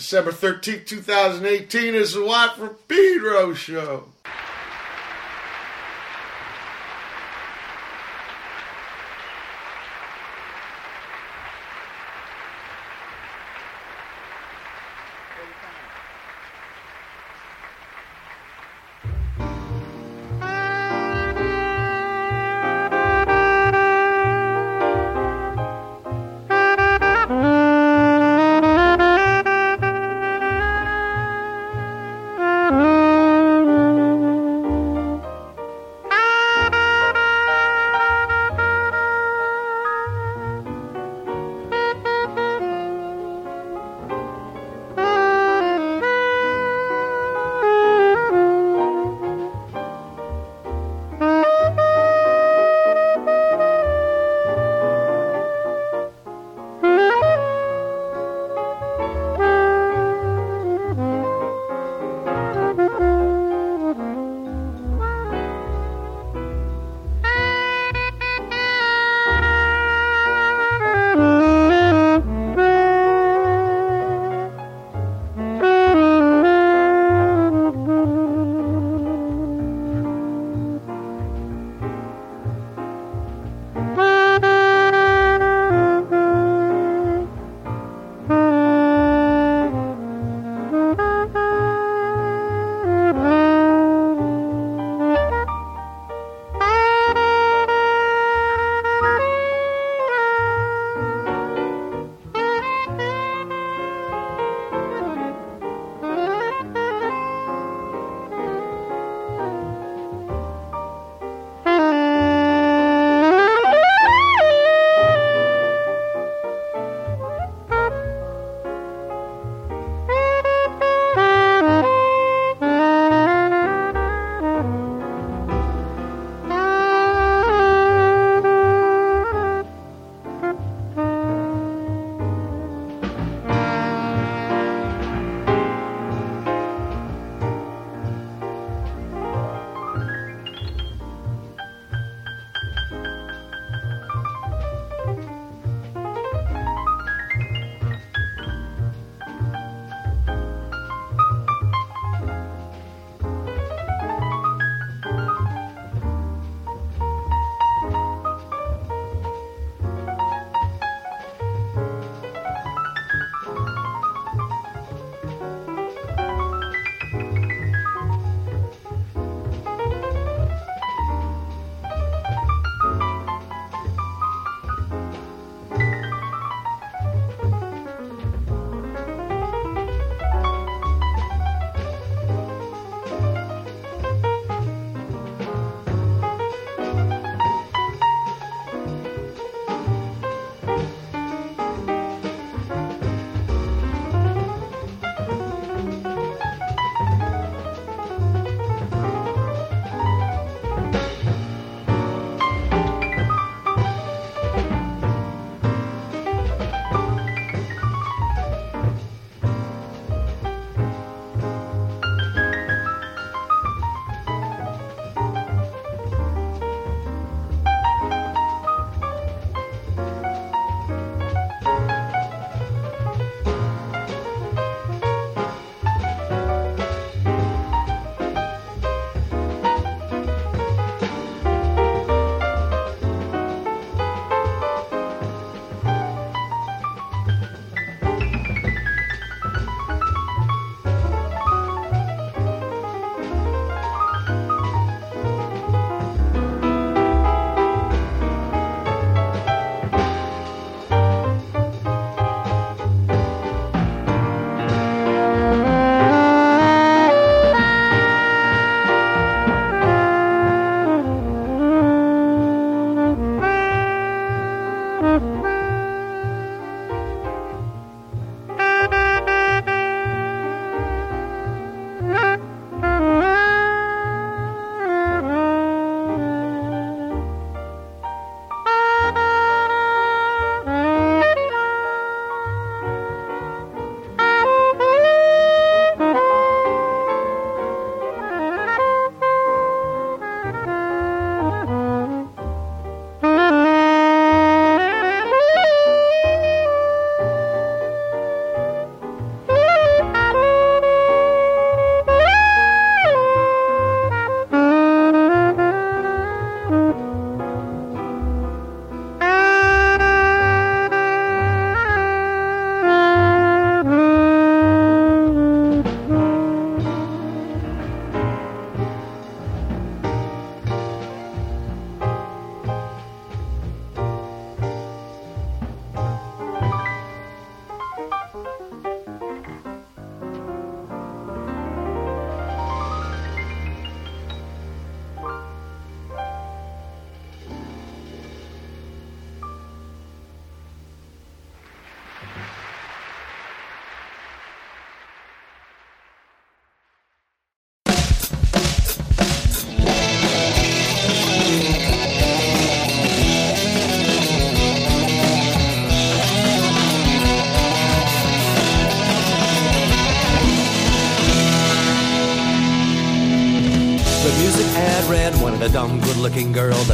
December 13th, 2018 is the Watt from Pedro show.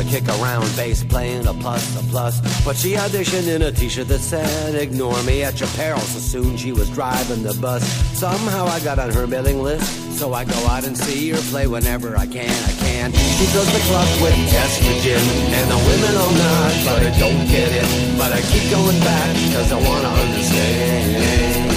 Kick around bass playing a plus, a plus. But she auditioned in a t-shirt that said, ignore me at your peril. So soon she was driving the bus. Somehow I got on her mailing list. So I go out and see her play whenever I can, I can. She fills the club with estrogen, and the women all nod, but I don't get it. But I keep going back, cause I wanna understand.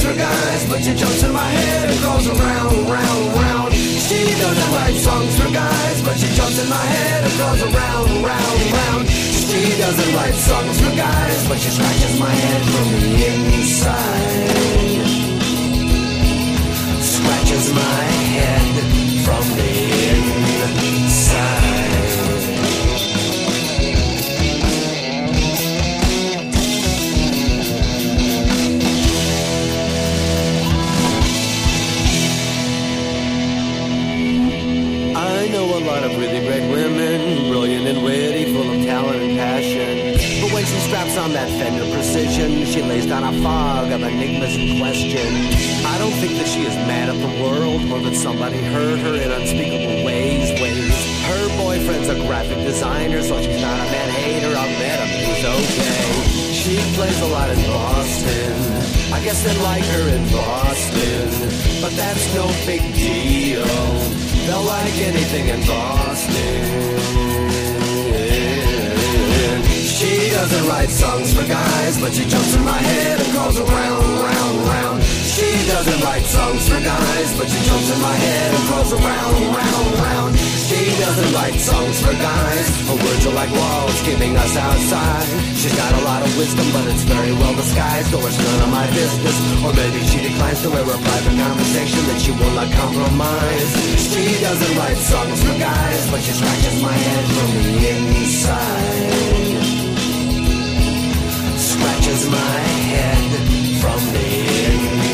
For guys, but she jumps in my head and goes around, round, round. She doesn't write songs for guys, but she jumps in my head and goes around, round, round. She doesn't write songs for guys, but she scratches my head from the inside. Scratches my head from the inside. A lot of really great women, brilliant and witty, full of talent and passion. But when she straps on that Fender Precision, she lays down a fog of enigmas and questions. I don't think that she is mad at the world, or that somebody hurt her in unspeakable ways. Ways. Her boyfriend's a graphic designer, so she's not a man hater. I've met him, he's okay. She plays a lot in Boston. I guess they like her in Boston, but that's no big deal. They'll like anything in Boston. She doesn't write songs for guys, but she jumps in my head and goes around, round, round. She doesn't write songs for guys, but she jumps in my head and goes around, round, round. She doesn't write songs for guys. Her words are like walls keeping us outside. She's got a lot of wisdom, but it's very well disguised, or it's none of my business. Or maybe she declines to wear a private conversation that she will not compromise. She doesn't write songs for guys, but she scratches my head from the inside. Scratches my head from the inside.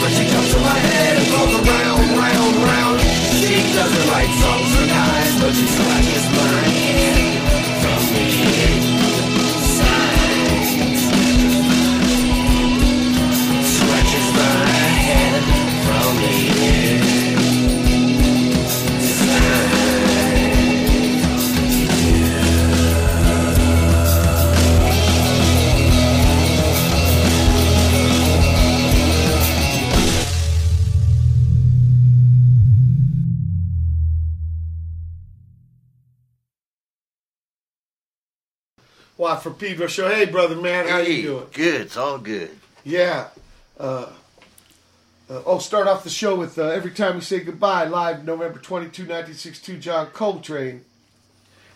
but she comes to my head and goes around, round, round. She doesn't write songs for guys, but she scratches Pedro Show. Hey, brother man, how Hey, you doing? Good. It's all good. Yeah. Uh, uh, oh, start off the show with uh, Every Time We Say Goodbye, live November 22, 1962, John Coltrane.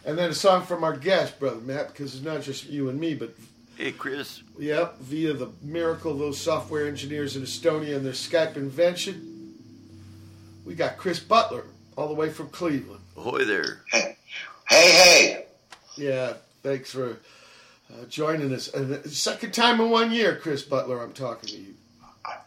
And then a song from our guest, brother Matt, because it's not just you and me, but Hey, Chris. Yep, via the miracle of those software engineers in Estonia and their Skype invention. We got Chris Butler, all the way from Cleveland. Ahoy there. Hey, hey, hey. Yeah, thanks for uh, joining us. And second time in one year, Chris Butler, I'm talking to you.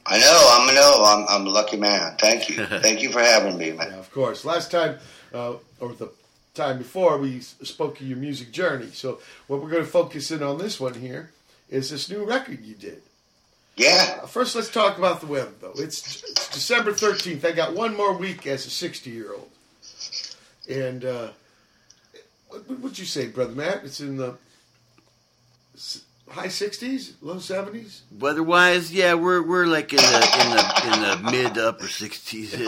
I know, I'm a know, I'm, I'm a lucky man. Thank you. Thank you for having me, man. Yeah, of course. Last time, uh, or the time before, we spoke of your music journey. So, what we're going to focus in on this one here is this new record you did. Yeah, Uh, First, let's talk about the weather, though. It's, it's December 13th. I got one more week as a 60 year old. And uh, what would you say, Brother Matt? It's in the high 60s, low 70s? Weather-wise, yeah, we're we're like in the in the in the mid to upper sixties. after,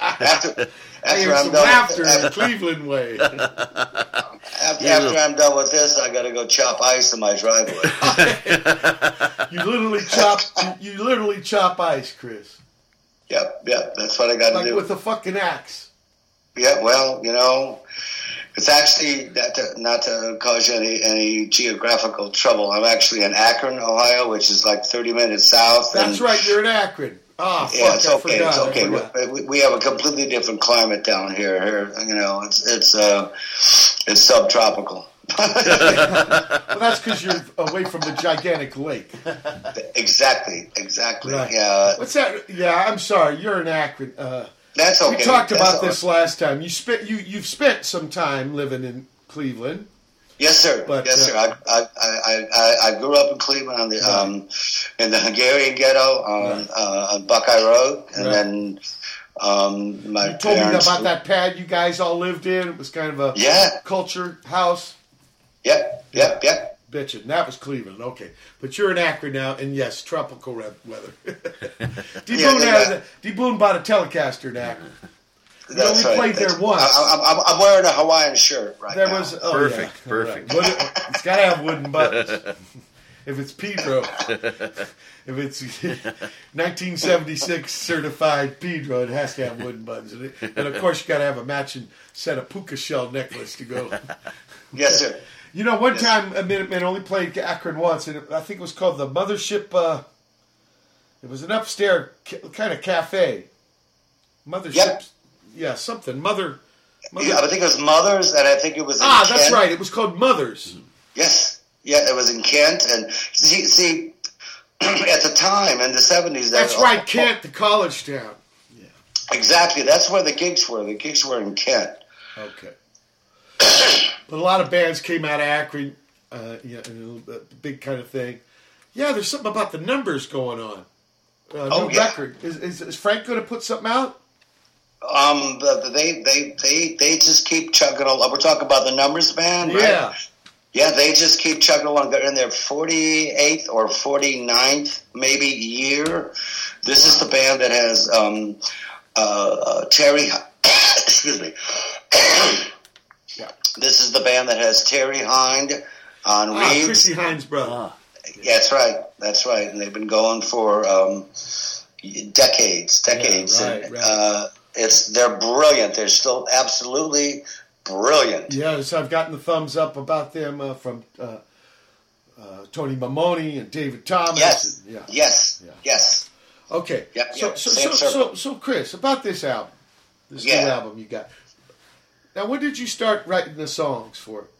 I after hear I'm done, laughter in after, Cleveland way. after after, Yeah, after. I'm done with this, I got to go chop ice in my driveway. You literally chop. You, you literally chop ice, Chris, yep, yep. That's what I got to like do. with a fucking axe. Yeah, well, you know, it's actually not to, not to cause you any, any geographical trouble. I'm actually in Akron, Ohio, which is like 30 minutes south. That's right. You're in Akron. Ah, fuck, Yeah, it's okay. It's okay. We, we have a completely different climate down here. Here, you know, it's it's uh, it's subtropical. Well, that's because you're away from the gigantic lake. exactly, exactly. Right. Yeah, What's that? Yeah, I'm sorry. You're in Akron. Uh, that's okay. we talked about this last time. You spent you you've spent some time living in Cleveland. Yes, sir. But, yes, uh, sir. I, I, I, I, I grew up in Cleveland on the um, in the Hungarian ghetto on, uh, on Buckeye Road, and Right. then um, my You told me parents. about that pad you guys all lived in. It was kind of a Yeah. culture house. Yep. Yep. Yep. Bitchin'. That was Cleveland. Okay. But you're in Akron now, and yes, tropical re- weather. D Yeah, Boone yeah. had a- D Boone bought a Telecaster in Akron. You That's only right. played there once. I, I, I'm, I'm wearing a Hawaiian shirt right There now. was oh, Perfect, yeah. perfect. All right. Wood- it's got to have wooden buttons. if it's Pedro, if it's 1976 certified Pedro, it has to have wooden buttons. And, it, and of course, you got to have a matching set of puka shell necklace to go. Yes, sir. You know, one Yes. time a Minuteman only played Akron once, and it, I think it was called the Mothership. Uh, it was an upstairs ca- kind of cafe. Mothership. Yep. Yeah, something. Mother. Mother Yeah, I think it was Mothers, and I think it was. In ah, that's right. It was called Mothers. Yes. Yeah, it was in Kent, and see, see at the time in the seventies. That's right, Kent, the college town. Yeah. Exactly. That's where the gigs were. The gigs were in Kent. Okay. but a lot of bands came out of Akron, uh, yeah, and a big kind of thing. Yeah, there's something about the numbers going on. Uh, Oh, new yeah. record. Is, is, is Frank going to put something out? Um, the, they they they they just keep chugging along. We're talking about the numbers band, right? Yeah. Yeah, they just keep chugging along. They're in their 48th or 49th, maybe, year. This is the band that has um, uh, uh, Terry. excuse me. Yeah. This is the band that has Terry Hynde on Ah, Reeves. Chrissie Hynde's brother. Ah, That's right. That's right. And they've been going for um, decades, decades. Yeah, right, and, right. Uh, it's they're brilliant. They're still absolutely brilliant. Yes, I've gotten the thumbs up about them uh, from uh, uh, Tony Maimone and David Thomas. Yes. and- yeah. Yes. Yeah. Yes. Okay. Yep, so, yep, so, so, so, so, Chris, about this album, this Yeah. new album you got. Now, when did you start writing the songs for it?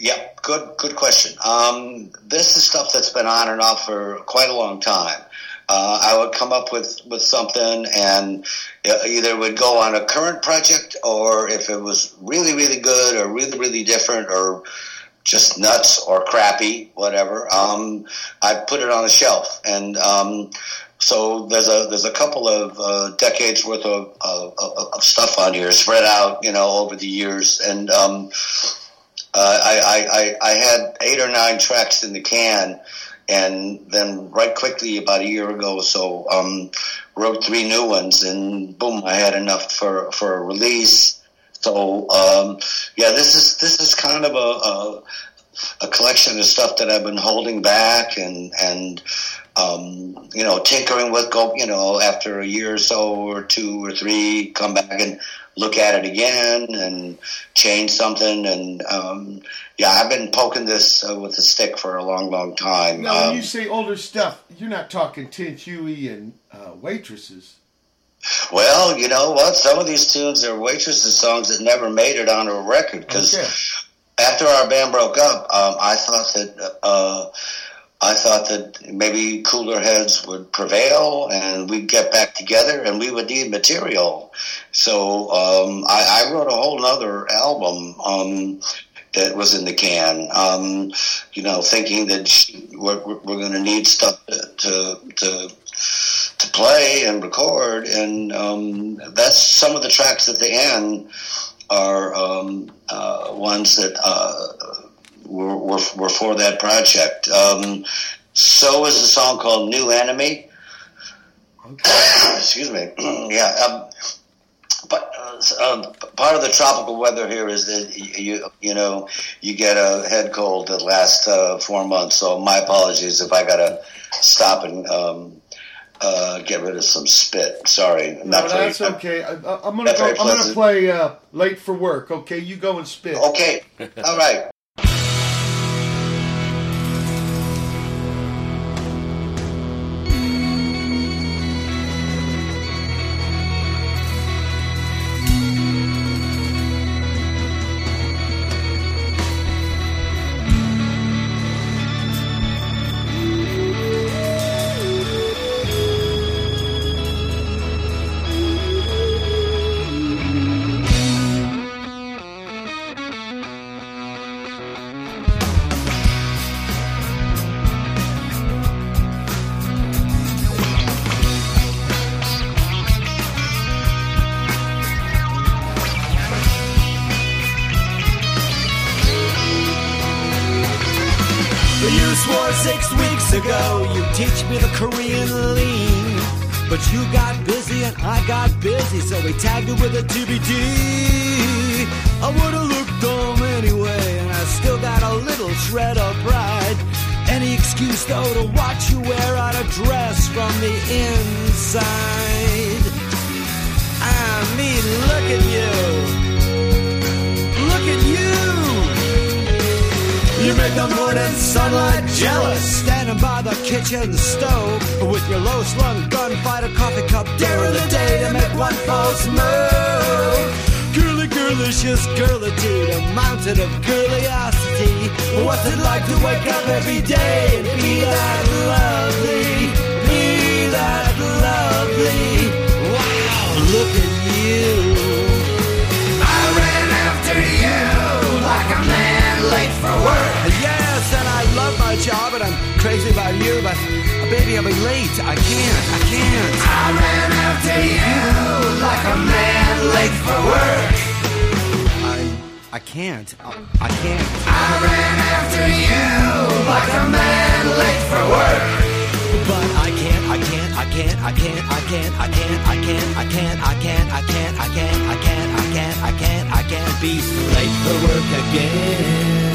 Yeah, good good question. Um, this is stuff that's been on and off for quite a long time. Uh, I would come up with, with something and uh, either would go on a current project or if it was really, really good or really, really different or just nuts or crappy, whatever, um, I put it on a shelf. And um, so there's a there's a couple of uh, decades worth of, of, of, stuff on here spread out, you know, over the years. And um, uh, I, I, I, I had eight or nine tracks in the can, and then right quickly about a year ago or so, um, wrote three new ones, and boom, I had enough for for a release. So um, yeah, this is this is kind of a, a a collection of stuff that I've been holding back and and um, you know tinkering with. Go you know after a year or so or two or three, come back and look at it again and change something. And um, yeah, I've been poking this uh, with a stick for a long, long time. Now, when Um, you say older stuff, you're not talking Tin Huey and uh, waitresses. well, you know what? Some of these tunes are waitresses songs that never made it on a record because. Okay. after our band broke up, um, I thought that uh, I thought that maybe cooler heads would prevail and we'd get back together and we would need material. So um, I, I wrote a whole other album. Um, that was in the can, um, you know, thinking that we're, we're going to need stuff to, to, to to play and record, and um, that's some of the tracks at the end are um, uh, ones that uh, were, were, were for that project. Um, so is a song called New Enemy. Excuse me. yeah. Um, but uh, um, part of the tropical weather here is that you you know you get a head cold that lasts uh, four months. So my apologies if I got to stop and um, uh, get rid of some spit. Sorry, No, not very- that's okay. I, I'm gonna go, I'm gonna play uh, late for work. Okay, you go and spit. Okay, all right. Six weeks ago you'd teach me the Korean lean. But you got busy and I got busy, so we tagged it with a TBT. I would've looked dumb anyway, and I still got a little shred of pride. Any excuse though to watch you wear out a dress from the inside. I mean, look at you. You make the morning sunlight jealous. Standing by the kitchen stove with your low slung gunfighter coffee cup, daring the day to make one false move. Girly, girlicious girlitude, a mountain of girliosity. What's it like to wake up every day and be that lovely? Be that lovely. Wow, look at you. I ran after you like a man late for work. My I'm crazy about you, but uh, baby, I'll be late. I can't, I can't. I ran after you like a man late for work. I, I can't. I, I can't. I ran after you like a man late for work. But I can't, I can't, I can't, I can't, I can't, I can't, I can't, I can't, I can't, I can't, I can't, I can't, I can't, I can't, I can't be late for work again.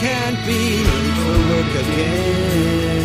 Can't be for work again.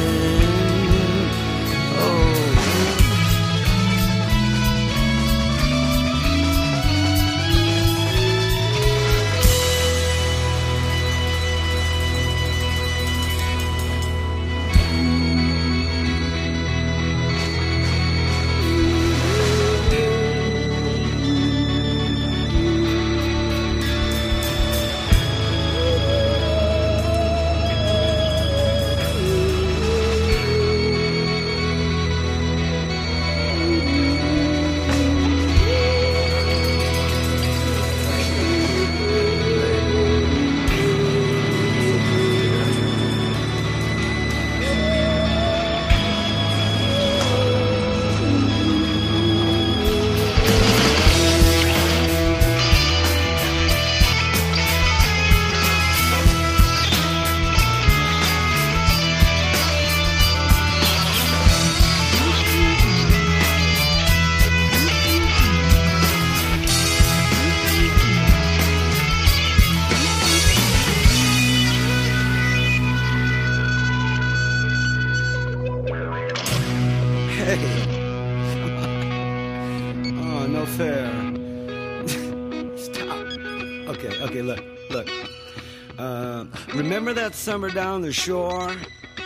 Summer down the shore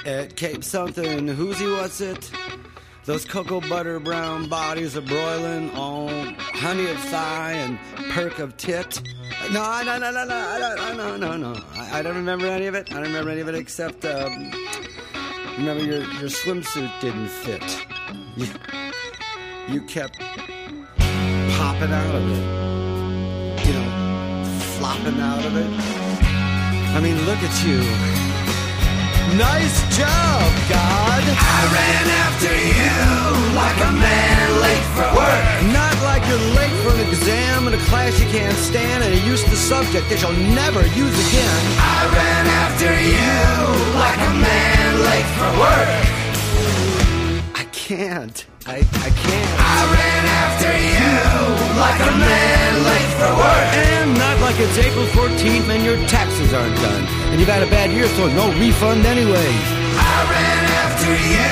at Cape something, whoozy what's it? Those cocoa butter brown bodies of broiling, all honey of thigh and perk of tit. No, no, no, no, no, no, no, no. I, I don't remember any of it. I don't remember any of it except, um, remember your, your swimsuit didn't fit. You, you kept popping out of it. You know, flopping out of it. I mean, look at you. Nice job, God. I ran after you like a man late for work. Not like you're late for an exam in a class you can't stand and a useless subject that you'll never use again. I ran after you like a man late for work. I can't. I, I can't. I ran after you like a man late for work. And not like it's April 14th and your taxes aren't done. And you've had a bad year, so no refund anyway. I ran after you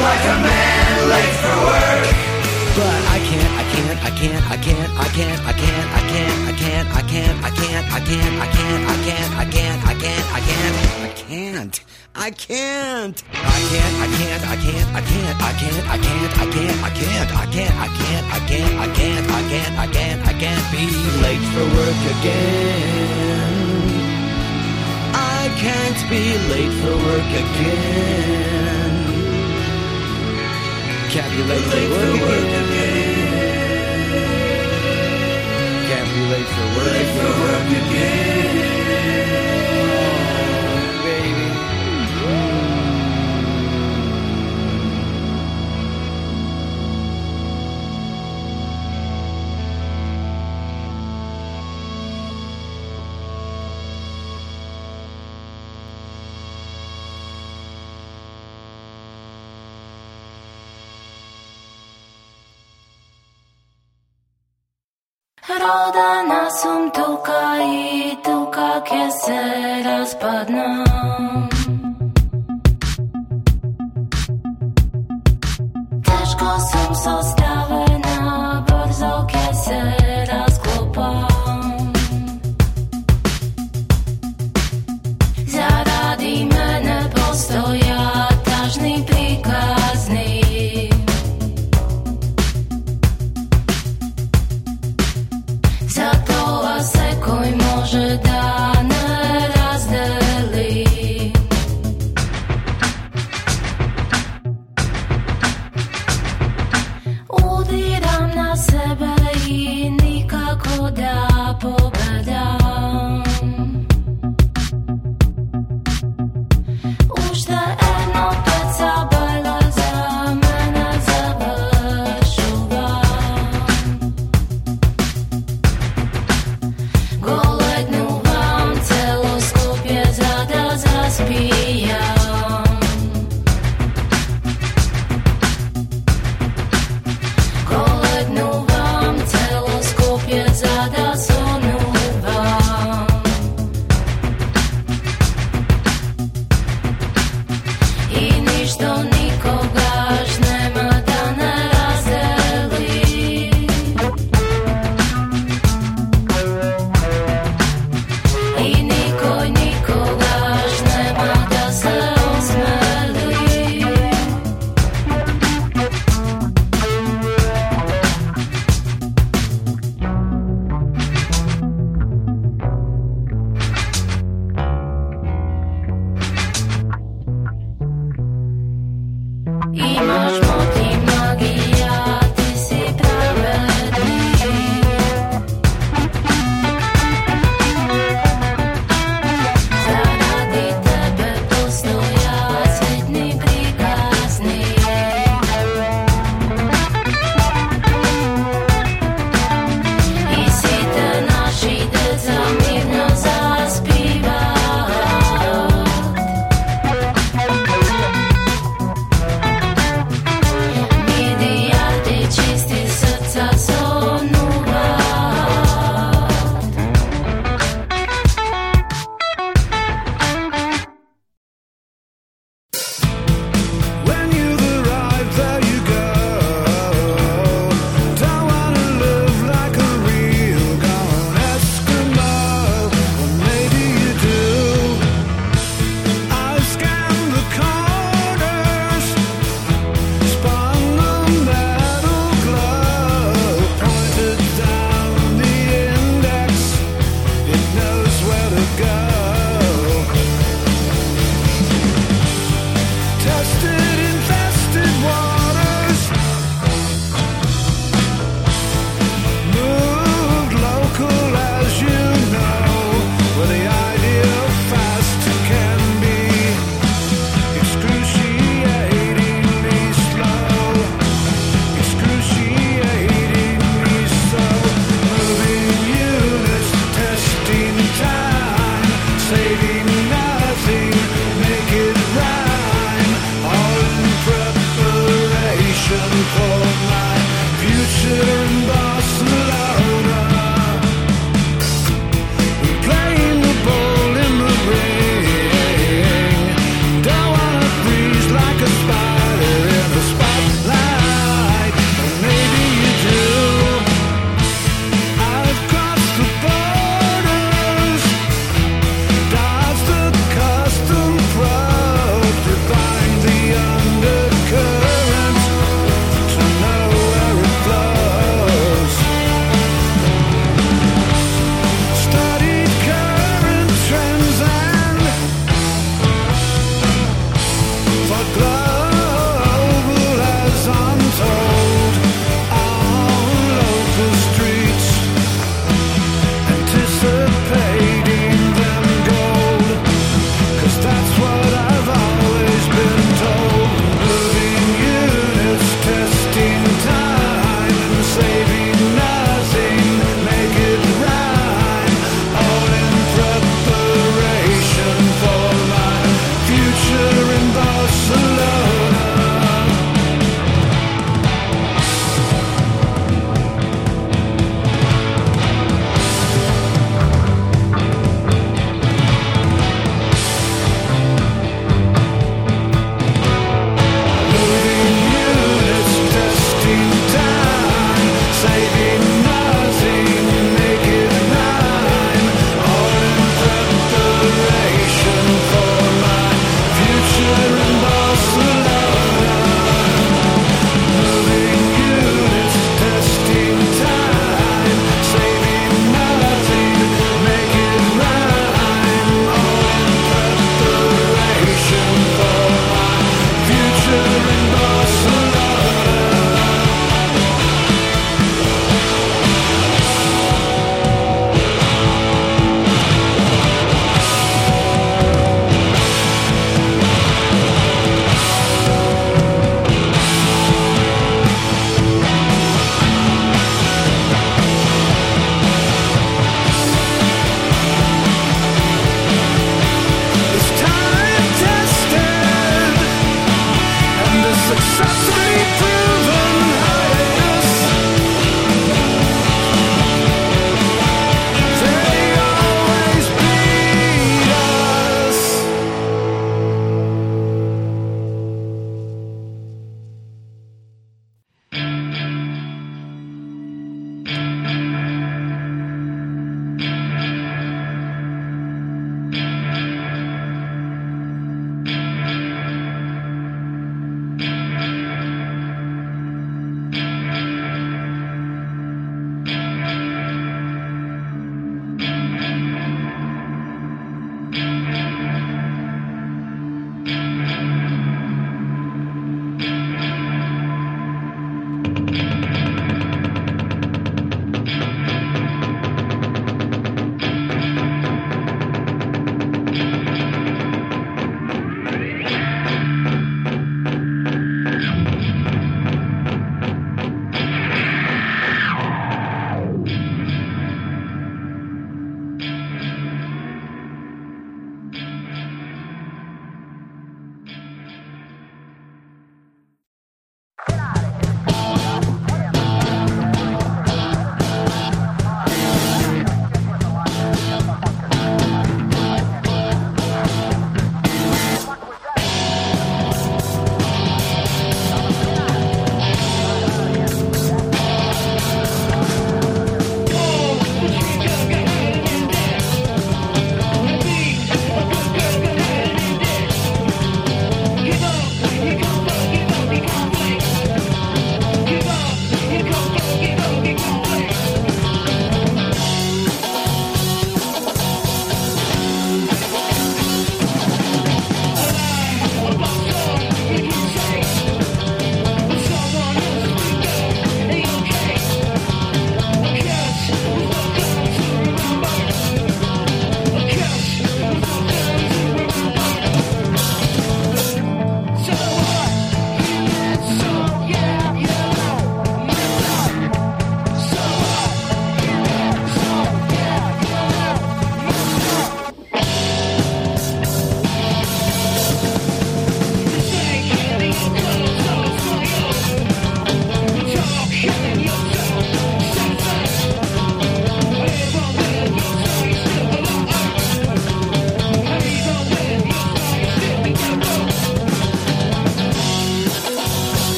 like a man late for work. But I can't, I can't, I can't, I can't, I can't, I can't, I can't, I can't, I can't, I can't, I can't, I can't, I can't, I can't, I can't, I can't, I can't. I can't. I can't. I can't. I can't. I can't. I can't. I can't. I can't. I can't. I can't. I can't. I can't. I can't. I can't. I can't. I can't be late for work again. I can't be late for work again. Calculate for work again. Calculate for work again. Čudana som tukaj i tu kak je se razpadnem Teško sam sostavena, brzo kje se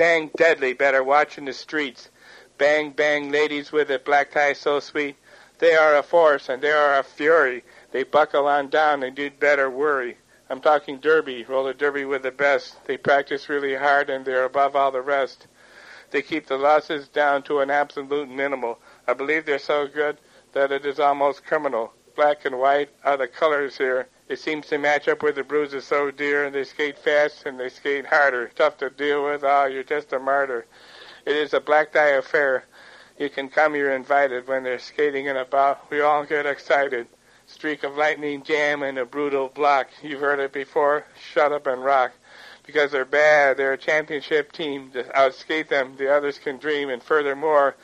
Bang, deadly. Better watch in the streets. Bang, bang, ladies with a black tie so sweet. They are a force and they are a fury. They buckle on down and you'd better worry. I'm talking derby, roller derby with the best. They practice really hard and they're above all the rest. They keep the losses down to an absolute minimal. I believe they're so good that it is almost criminal. Black and white are the colors here. It seems to match up with the bruises so dear, and they skate fast and they skate harder. Tough to deal with. Oh, you're just a martyr. It is a black tie affair. You can come, you're invited. When they're skating in a bout, we all get excited. Streak of lightning jam and a brutal block. You've heard it before. Shut up and rock. Because they're bad. They're a championship team. To outskate them, the others can dream. And furthermore,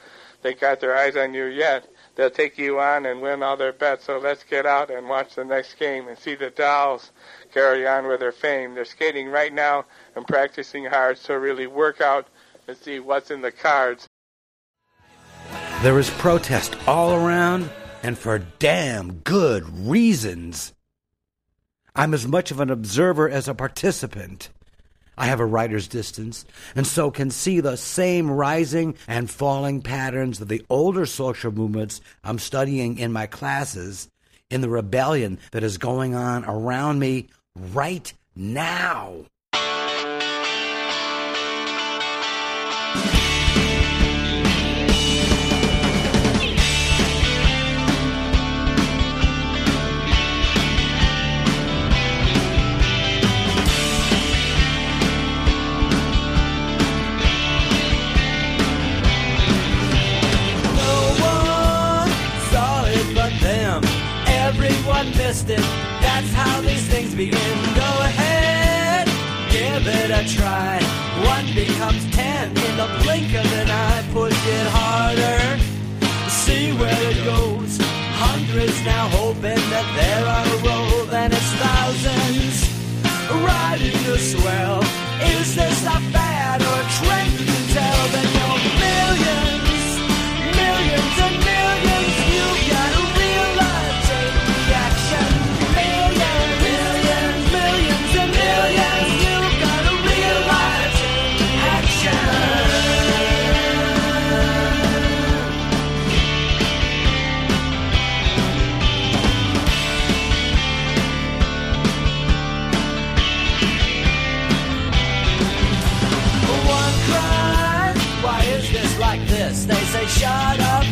they got their eyes on you yet. They'll take you on and win all their bets. So let's get out and watch the next game and see the dolls carry on with their fame. They're skating right now and practicing hard. So really work out and see what's in the cards. There is protest all around and for damn good reasons. I'm as much of an observer as a participant. I have a writer's distance, and so can see the same rising and falling patterns of the older social movements I'm studying in my classes in the rebellion that is going on around me right now. Begin. Go ahead, give it a try. One becomes ten in the blink of an eye. Push it harder, see where it goes. Hundreds now hoping that they're on a roll. Then it's thousands riding the swell. Is this a fad or a trend? You can tell that you're millions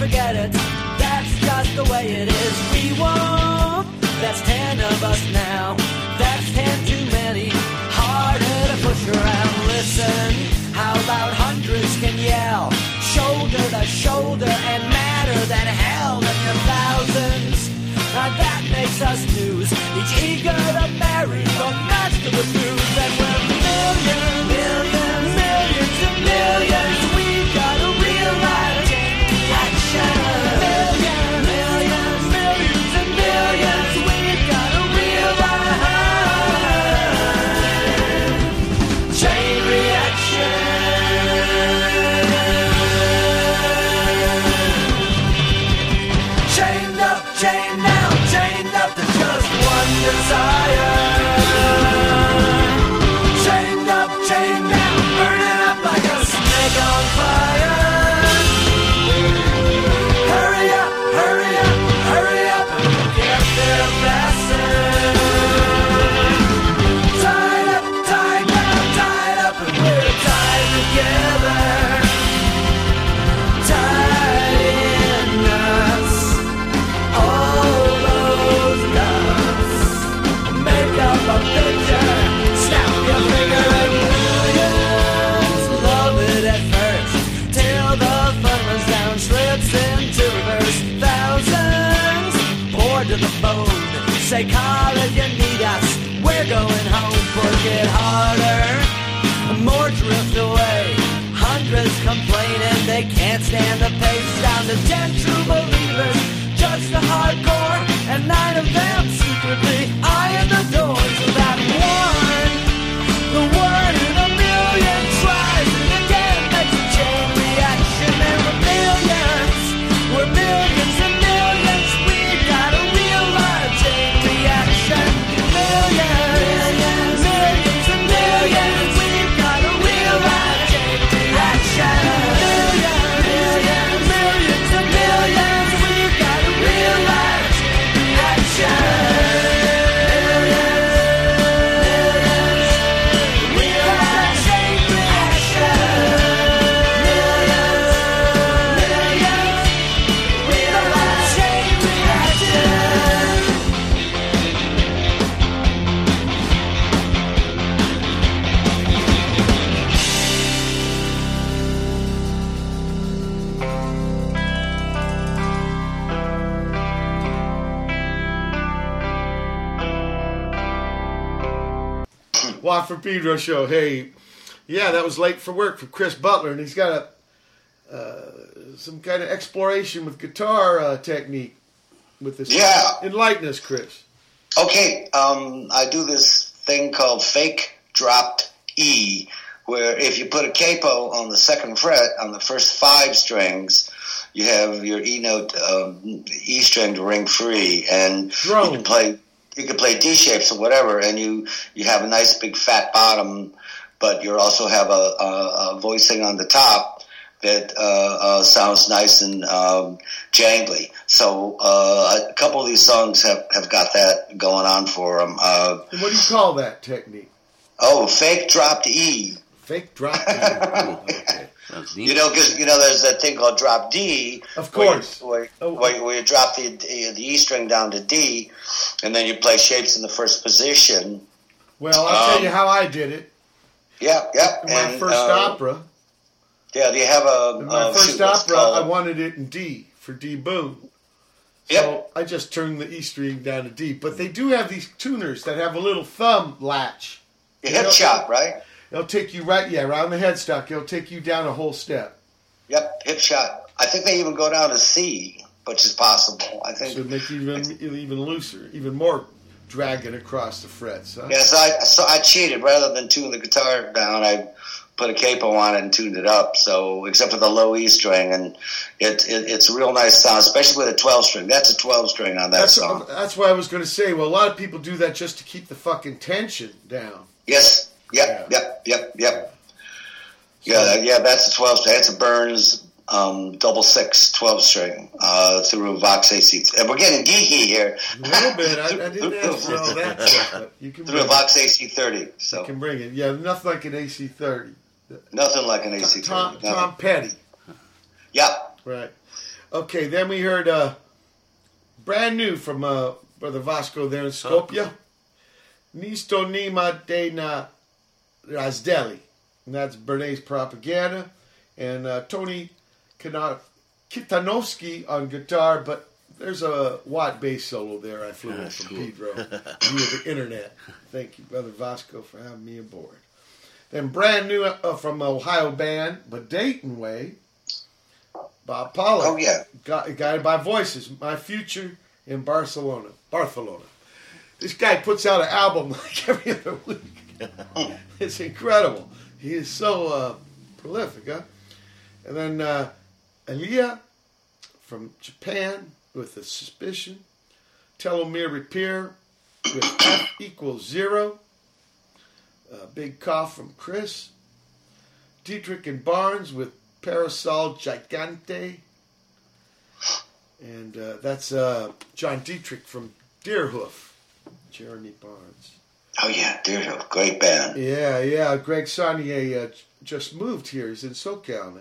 forget it. That's just the way it is. We won't. That's ten of us now. That's ten too many. Harder to push around. Listen, how loud hundreds can yell. Shoulder to shoulder and madder than hell than your thousands. Now that makes us news. Each eager to marry the master of the news. And we're millions, millions, millions and millions. Say, call if you need us. We're going home. Work it harder. More drift away. Hundreds complaining they can't stand the pace. Down to ten true believers, just the hardcore, and nine of them secretly eyeing the doors of that one. The one Watt from Pedro show. Hey, yeah, that was late for work for Chris Butler, and he's got a uh, some kind of exploration with guitar uh, technique with this. Yeah. enlighten us, Chris. Okay, um, I do this thing called fake dropped E, where if you put a capo on the second fret on the first five strings, you have your E note, um, E string to ring free, and you can play you can play D shapes or whatever, and you you have a nice big fat bottom, but you also have a, a, a voicing on the top that uh, uh, sounds nice and um, jangly. So uh, a couple of these songs have, have got that going on for them. Uh, what do you call that technique? oh, fake dropped E. Fake drop. okay. Sounds neat. You know, because you know, there's that thing called drop D. Of where you- course. where, Oh. where, where you drop the, the E string down to D, and then you play shapes in the first position. Well, I'll tell Um, you how I did it. Yeah, yeah. In my and, first uh, opera, Yeah, do you have a in my uh, first opera, called- I wanted it in D for D. Boon. Yep. So I just turned the E string down to D. But they do have these tuners that have a little thumb latch. Your Hipshot, right? It'll take you right, yeah, around the headstock. They'll take you down a whole step. Yep, Hipshot. I think they even go down to C, which is possible. I think. So make you even even looser, even more dragging across the frets. Huh? Yes, I so I cheated. Rather than tune the guitar down, I put a capo on it and tuned it up. So except for the low E string, and it, it it's a real nice sound, especially with a twelve string. That's a twelve string on that That's song. that's why I was going to say. Well, a lot of people do that just to keep the fucking tension down. Yes. Yep. Yep. Yep. Yep. Yeah. Yeah. That's a twelve string. That's a Burns um, double six 12 string uh, through a Vox AC. And we're getting geeky here. A little bit. I, I didn't ask for all that stuff, but you can through a. Vox AC thirty. You So can bring it. Yeah, nothing like an AC thirty. nothing like an AC Tom, thirty. Tom Petty. Yep. Right. Okay, then we heard uh, brand new from uh, Brother Vasco there in Skopje. Nisto Nema da ne Razdeli. And that's Bernays Propaganda. And uh, Toni Kana- Kitanovski on guitar, but there's a Watt bass solo there I flew in from cool. Pedro via the internet. Thank you, Brother Vasco, for having me aboard. Then brand new uh, from Ohio band, but Dayton way, Bob Pollard. Oh yeah. Gu- guided by voices. My future in Barcelona. Barcelona. This guy puts out an album like every other week. it's incredible. He is so uh, prolific, huh? And then uh, Elia from Japan with the suspicion. Telomere repair with F equals zero. Uh, big cough from Chris. Dieterich and Barnes with Parasol Gigante. And uh, that's uh, John Dieterich from Deerhoof. Jeremy Barnes. Oh yeah, Deerhoof, great band. Yeah, yeah. Greg Saunier uh, just moved here. He's in SoCal now.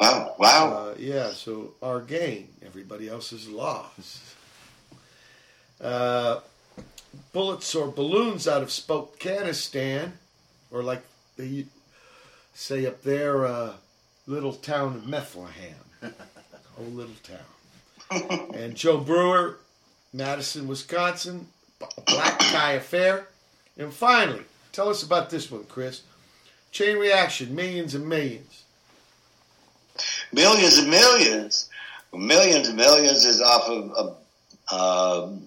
Wow, wow. Uh, yeah, so our gain, everybody else's loss. Uh, bullets or balloons out of Spokanistan, or like they say up there, uh, little town of Bethlehem. oh, little town. and Joe Brewer, Madison, Wisconsin, Black Tie Affair. And finally, tell us about this one, Chris. Chain Reaction, millions and millions. millions and millions, millions and millions is off of a, um,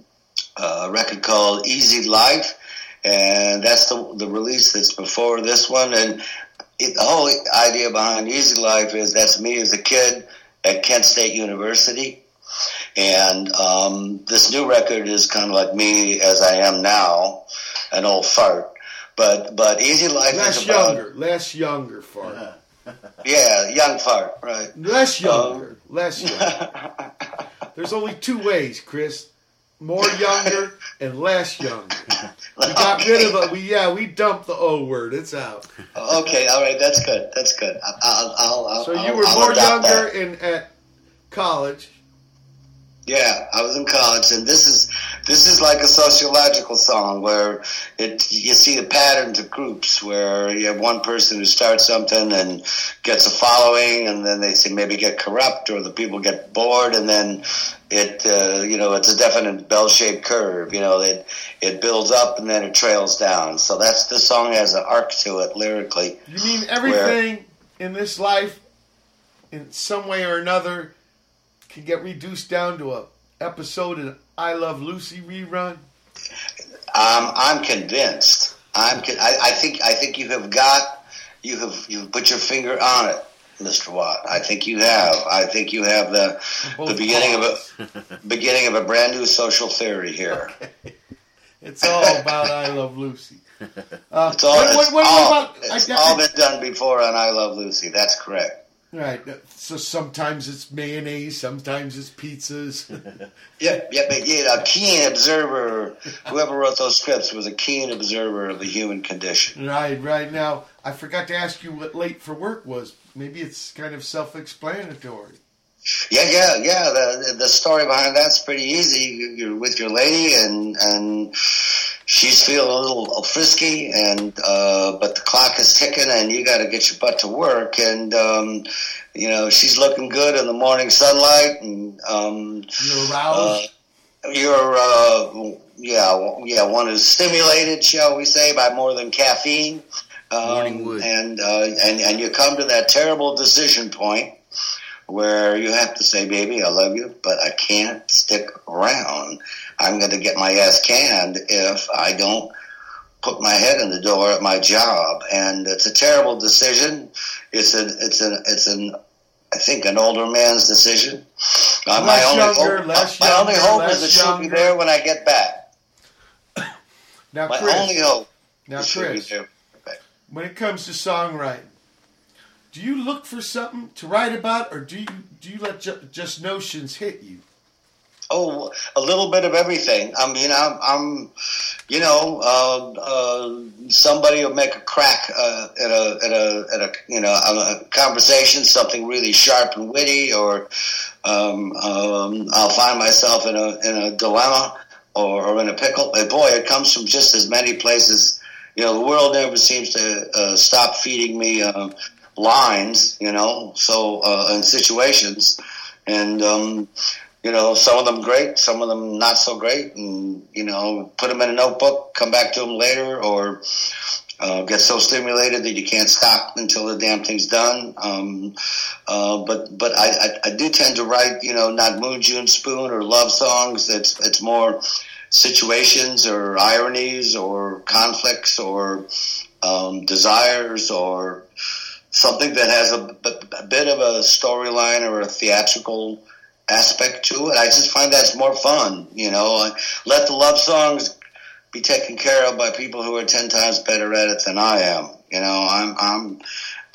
a record called Easy Life, and that's the the release that's before this one. And it, the whole idea behind Easy Life is that's me as a kid at Kent State University. And um, this new record is kind of like me as I am now, an old fart. But but Easy Life Less is about younger, less younger fart. yeah, young fart, right? Less um, younger, less younger. There's only two ways, Chris. More younger and less younger. We got rid of it. We yeah, we dumped the O word. It's out. Okay, all right, that's good. That's good. I'll, I'll, I'll, So you I'll- were more younger that. in at college. Yeah, I was in college, and this is this is like a sociological song where it you see the patterns of groups where you have one person who starts something and gets a following, and then they say maybe get corrupt or the people get bored, and then it uh, you know it's a definite bell shaped curve. You know it it builds up and then it trails down. So that's the song has an arc to it lyrically. You mean everything in this life, in some way or another, can get reduced down to a episode in I Love Lucy rerun? Um, I'm convinced. I'm. Con- I, I think. I think you have got. You have. You have put your finger on it, Mr. Watt. I think you have. I think you have the the beginning parts. of a beginning of a brand new social theory here. It's all about I Love Lucy. Uh, It's all. what- It's, what- all, about- it's all been done before on I Love Lucy. That's correct. Right. Uh, so sometimes it's mayonnaise, sometimes it's pizzas. Yeah, yeah, but yeah, a keen observer. Whoever wrote those scripts was a keen observer of the human condition. right, right. Now, I forgot to ask you what late for work was. Maybe it's kind of self explanatory. Yeah, yeah, yeah. The the story behind that's pretty easy. You're with your lady, and and she's feeling a little frisky, and uh, but the clock is ticking, and you got to get your butt to work, and um, you know she's looking good in the morning sunlight, and um, You're uh, aroused. you're uh, yeah, yeah, one is stimulated, shall we say, by more than caffeine. Um, Morning wood. and uh, and and you come to that terrible decision point where you have to say, "Baby, I love you, but I can't stick around. I'm going to get my ass canned if I don't put my head in the door at my job." And it's a terrible decision. It's a it's an it's an I think an older man's decision. Uh, my only younger, hope, less my only hope is that she'll be there when I get back. Now, My Chris. only hope Now, is she'll be Chris. there. when it comes to songwriting, do you look for something to write about, or do you do you let ju- just notions hit you? Oh, a little bit of everything. I mean, I'm, I'm you know, uh, uh, somebody will make a crack uh, at a at a at a you know a conversation, something really sharp and witty, or um, um, I'll find myself in a in a dilemma or, or in a pickle. And boy, it comes from just as many places. You know, the world never seems to uh, stop feeding me uh, lines. You know, so uh, in situations, and um, you know, some of them great, some of them not so great, and you know, put them in a notebook, come back to them later, or uh, get so stimulated that you can't stop until the damn thing's done. Um, uh, but but I, I, I do tend to write, you know, not Moon June Spoon or love songs. It's it's more situations or ironies or conflicts or um, desires or something that has a, bit of a storyline or a theatrical aspect to it. I just find that's more fun. You know, let the love songs be taken care of by people who are ten times better at it than I am. You know, I'm I'm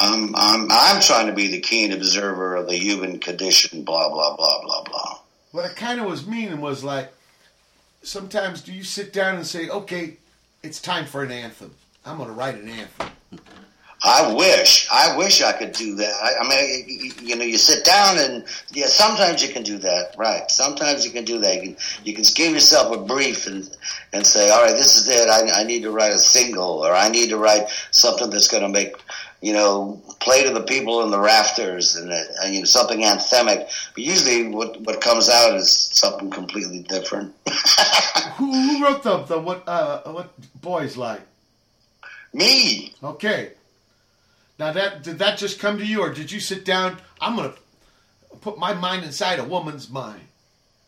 I'm I'm I'm trying to be the keen observer of the human condition. Blah blah blah blah blah. What I kind of was meaning was like, sometimes do you sit down and say, okay, it's time for an anthem. I'm going to write an anthem. I wish, I wish I could do that. I, I mean, you, you know, you sit down and yeah, sometimes you can do that, right? Sometimes you can do that. You can, you can give yourself a brief and and say, all right, this is it. I, I need to write a single, or I need to write something that's going to make, you know, play to the people in the rafters, and, uh, and you know, something anthemic. But usually, what what comes out is something completely different. Who, who wrote the, the what uh, what boys like? Me, Okay. Now that did that just come to you, or did you sit down? I'm gonna put my mind inside a woman's mind.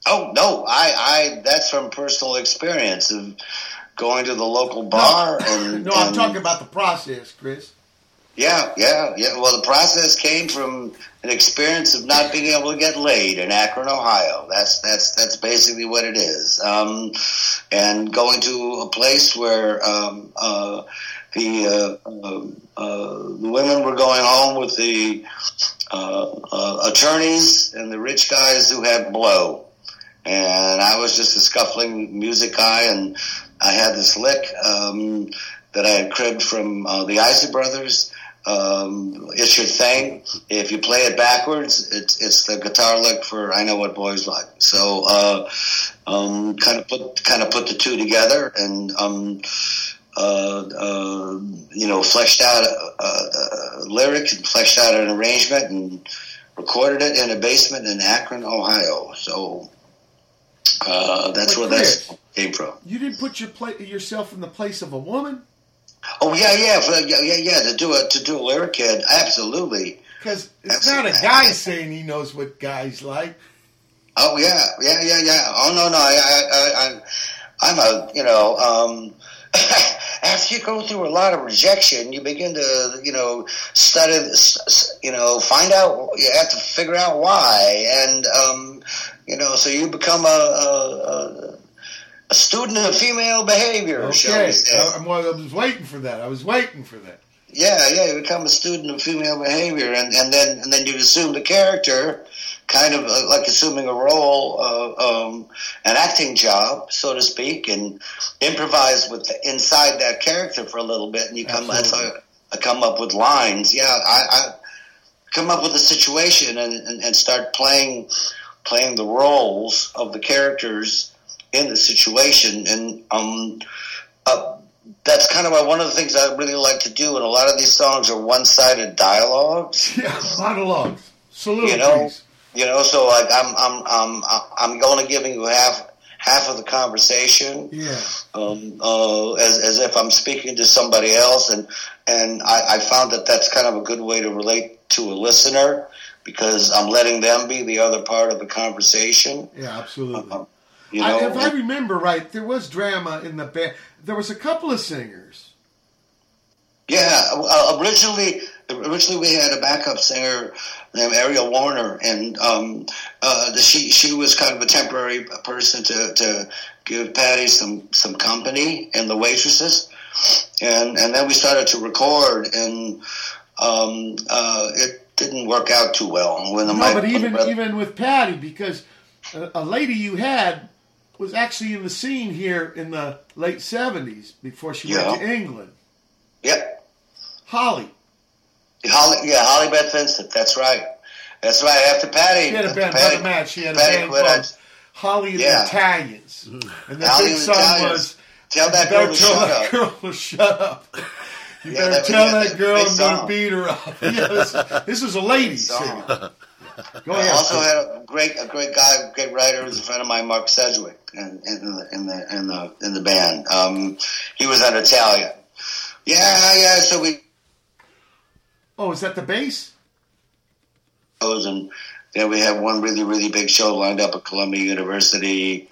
Oh no, I, I that's from personal experience of going to the local bar and No, I'm and- talking about the process, Chris. Yeah, yeah, yeah. Well, the process came from an experience of not being able to get laid in Akron, Ohio. That's that's that's basically what it is. Um, and going to a place where um, uh, the uh, um, uh, the women were going home with the uh, uh, attorneys and the rich guys who had blow, and I was just a scuffling music guy, and I had this lick um, that I had cribbed from uh, the Isley Brothers. Um, it's your thing. If you play it backwards, it's it's the guitar lick for "I Know What Boys Like." So, uh, um, kind of put kind of put the two together, and um, uh, uh, you know, fleshed out a, a, lyric and fleshed out an arrangement, and recorded it in a basement in Akron, Ohio. So uh, that's where that came from. You didn't put your pla- yourself in the place of a woman Oh yeah, yeah, for, yeah, yeah, yeah. To do a to do a lyric kid, absolutely. because it's That's- not a guy saying he knows what guys like. Oh yeah, yeah, yeah, yeah. Oh no, no, I, I, I, I I'm a, you know, um, after you go through a lot of rejection, you begin to, you know, study, you know, find out. You have to figure out why, and um, you know, so you become a. a, a student of female behavior, shall Okay, say. I, I'm- I was waiting for that. I was waiting for that. Yeah, yeah, you become a student of female behavior, and, and then and then you assume the character, kind of uh, like assuming a role, uh, um, an acting job, so to speak, and improvise with inside that character for a little bit, and you come. That's how I come up with lines. Yeah, I, I come up with a situation and, and, and start playing playing the roles of the characters in the situation, and um, uh, that's kind of one of the things I really like to do. And a lot of these songs are one-sided dialogues. Yeah, monologues, soliloquies. You know, you know. So like I'm I'm I'm I'm only giving you half half of the conversation, yeah. um, uh, as as if I'm speaking to somebody else, and and I, I found that that's kind of a good way to relate to a listener because I'm letting them be the other part of the conversation. Yeah, absolutely. Uh, you I, know, if I remember right, there was drama in the band. There was a couple of singers. Yeah, uh, originally, originally we had a backup singer named Ariel Warner, and um, uh, the, she she was kind of a temporary person to, to give Patty some some company and the waitresses, and and then we started to record, and um, uh, it didn't work out too well. When the No, mic- but even even with Patty, because a, a lady you had was actually in the scene here in the late seventies before she went to England. Yep. Holly, Holly, yeah, Holly Beth Vincent. That's right. That's right. After Patty, she had a band. Patty, Brother Matt, she had a Patty band quit, called I- Holly and Yeah. the Italians, and the Holly big song Italians. was Tell that girl to shut up. girl to shut up." You Yeah, better tell yeah, that girl I'm going to beat her up. yeah, this, this is a lady song. singer. Go I ahead. also had a great, a great guy, great writer, who's a friend of mine, Mark Sidgwick, in, in the in the in the in the band. Um, he was an Italian. Yeah, yeah. So we oh, is that the bass? goes and then we have one really really big show lined up at Columbia University,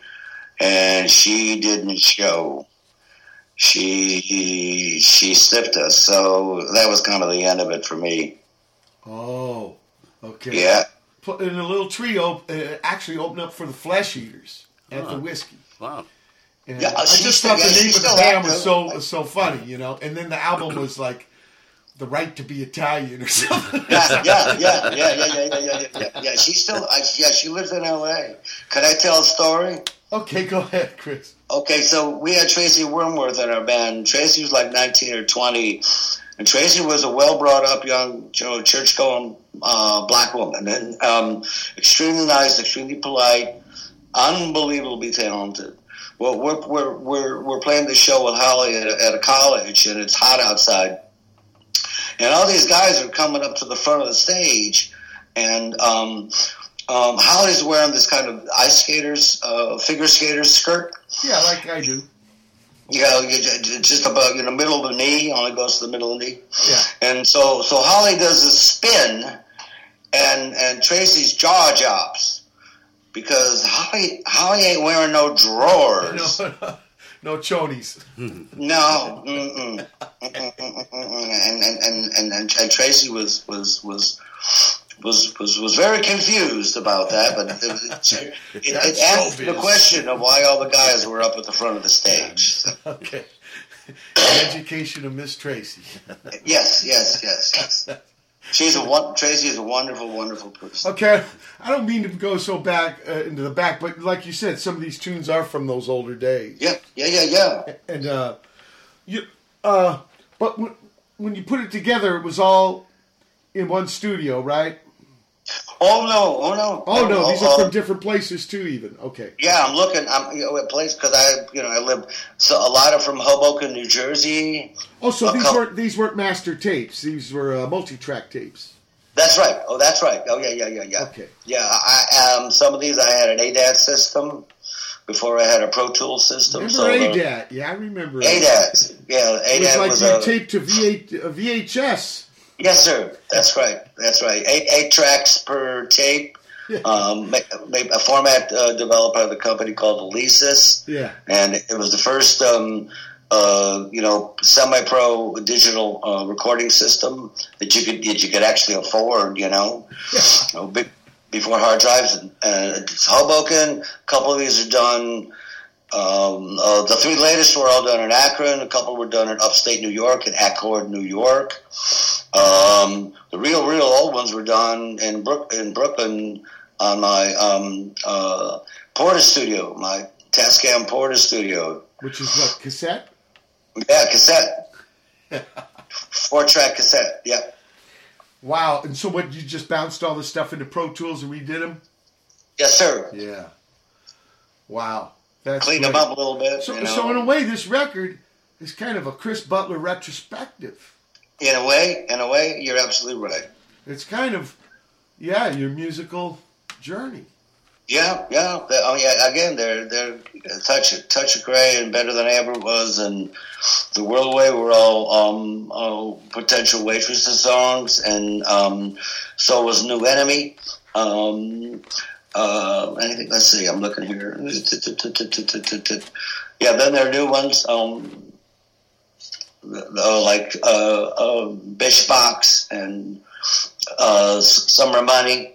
and she didn't show. She she stiffed us, so that was kind of the end of it for me. Oh, okay. Yeah. Pl- And a little trio uh, actually opened up for the Flesh Eaters at the Whisky. Wow. And Yeah, I just thought the name of the band was so was so funny, you know. And then the album was like "The Right to Be Italian" or something. yeah, yeah, yeah, yeah, yeah, yeah, yeah, yeah, yeah, yeah. She still, I, yeah, she lives in L.A. Could I tell a story? Okay, go ahead, Chris. Okay, so we had Tracy Wormworth in our band. Tracy was like 19 or 20, and Tracy was a well brought up young, you know, church going uh, black woman, and um, extremely nice, extremely polite, unbelievably talented. Well, we're we're we're, we're playing the show with Holly at a, at a college, and it's hot outside, and all these guys are coming up to the front of the stage, and um, um, Holly's wearing this kind of ice skaters, uh, figure skaters skirt. Yeah, like I do. You know, just about in the middle of the knee, only goes to the middle of the knee. Yeah. And so, so Holly does a spin, and and Tracy's jaw drops because Holly Holly ain't wearing no drawers. No, no, no chonies. No, mm-mm. Mm-mm, and, and, and, and, and Tracy was was was. Was, was was very confused about that, but it, it, it, it answered the question of why all the guys were up at the front of the stage. Okay. The education of Miss Tracy. Yes, yes, yes, yes. She's a one. Tracy is a wonderful, wonderful person. Okay, I don't mean to go so back uh, into the back, but like you said, some of these tunes are from those older days. Yeah, yeah, yeah, yeah. And uh, you, uh, but when, when you put it together, it was all in one studio, right? Oh no, oh no, Oh no, these are oh, from different places too. Even okay. Yeah, I'm looking. I'm you know, at place because I, you know, I live so a lot of from Hoboken, New Jersey. Oh, so these couple- weren't these weren't master tapes. These were uh, multi-track tapes. That's right. Oh, that's right. Oh yeah, yeah, yeah, yeah. Okay. Yeah, I um some of these I had an ADAT system before I had a Pro Tools system. Remember so the- ADAT? Yeah, I remember ADAT. Yeah, It was like was you a taped to V8, uh, VHS. Yes, sir. That's right. That's right. Eight eight tracks per tape. Um, a format uh, developed by the company called Alesis, Yeah. and it was the first, um, uh, you know, semi-pro digital uh, recording system that you could that you could actually afford. You know, Yeah. You know, be- before hard drives. And, uh, it's Hoboken. A couple of these are done. Um, uh, the three latest were all done in Akron. A couple were done in upstate New York, in Accord, New York. Um, the real, real old ones were done in Brook in Brooklyn on my um, uh, Porta studio, my Tascam Porta studio. Which is what cassette? Yeah, cassette, four track cassette. Yeah, Wow. And so what? You just bounced all this stuff into Pro Tools and redid them? yes, sir. Yeah. Wow. That's Clean them up a little bit. So, you know. so in a way, this record is kind of a Chris Butler retrospective. In a way, in a way, you're absolutely right. It's kind of, yeah, your musical journey. Yeah, yeah. Oh, yeah. Again, they're they're a touch touch of gray and better than I ever was, and the world away were all um, uh, potential waitresses songs, and um, so was New Enemy. Um, uh, anything? Let's see. I'm looking here. Yeah, then there are new ones. Um, uh, like uh, uh, Bish Box and uh, Summer Money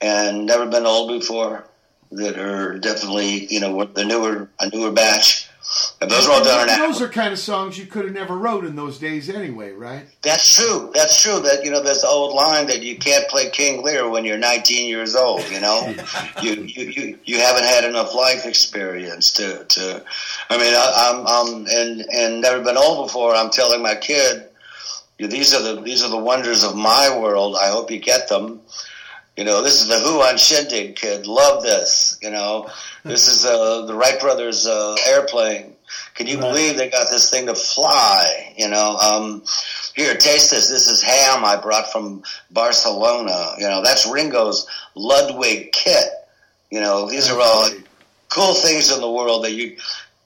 and Never Been Old Before that are definitely you know the newer a newer batch. And those are all done in those are kind of songs you could have never wrote in those days anyway, right? That's true. That's true. That you know, this old line that you can't play King Lear when you're 19 years old. You know, you, you you you haven't had enough life experience to to. I mean, I, I'm I'm and and never been old before. I'm telling my kid, these are the these are the wonders of my world. I hope you get them. You know, this is the Who on Shindig, kid. Love this. You know, this is uh, the Wright brothers' uh, airplane. Can you believe they got this thing to fly? You know, um, here, taste this. This is ham I brought from Barcelona. You know, that's Ringo's Ludwig kit. You know, these are all cool things in the world that you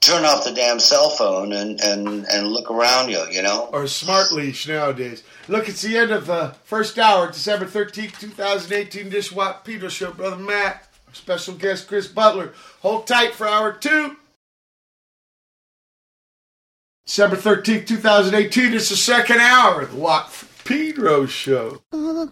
turn off the damn cell phone and, and, and look around you, you know? Or smart leash nowadays. Look, it's the end of the first hour, December 13th, 2018 Dishwap Pedro Show. Brother Matt, our special guest Chris Butler. Hold tight for hour two. December 13th, 2018, it's the second hour of the Watt Pedro Show.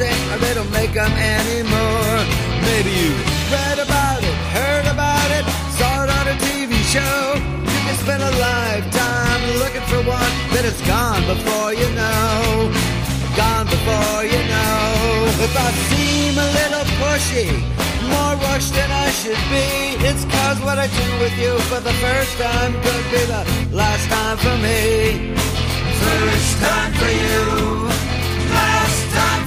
almost or they don't make them anymore. Maybe you read about it, heard about it, saw it on a TV show. You can spend a lifetime looking for one, then it's gone before you know. Gone before you know. If I seem a little pushy, more rushed than I should be, it's cause what I do with you for the first time could be the last time for me. First time for you,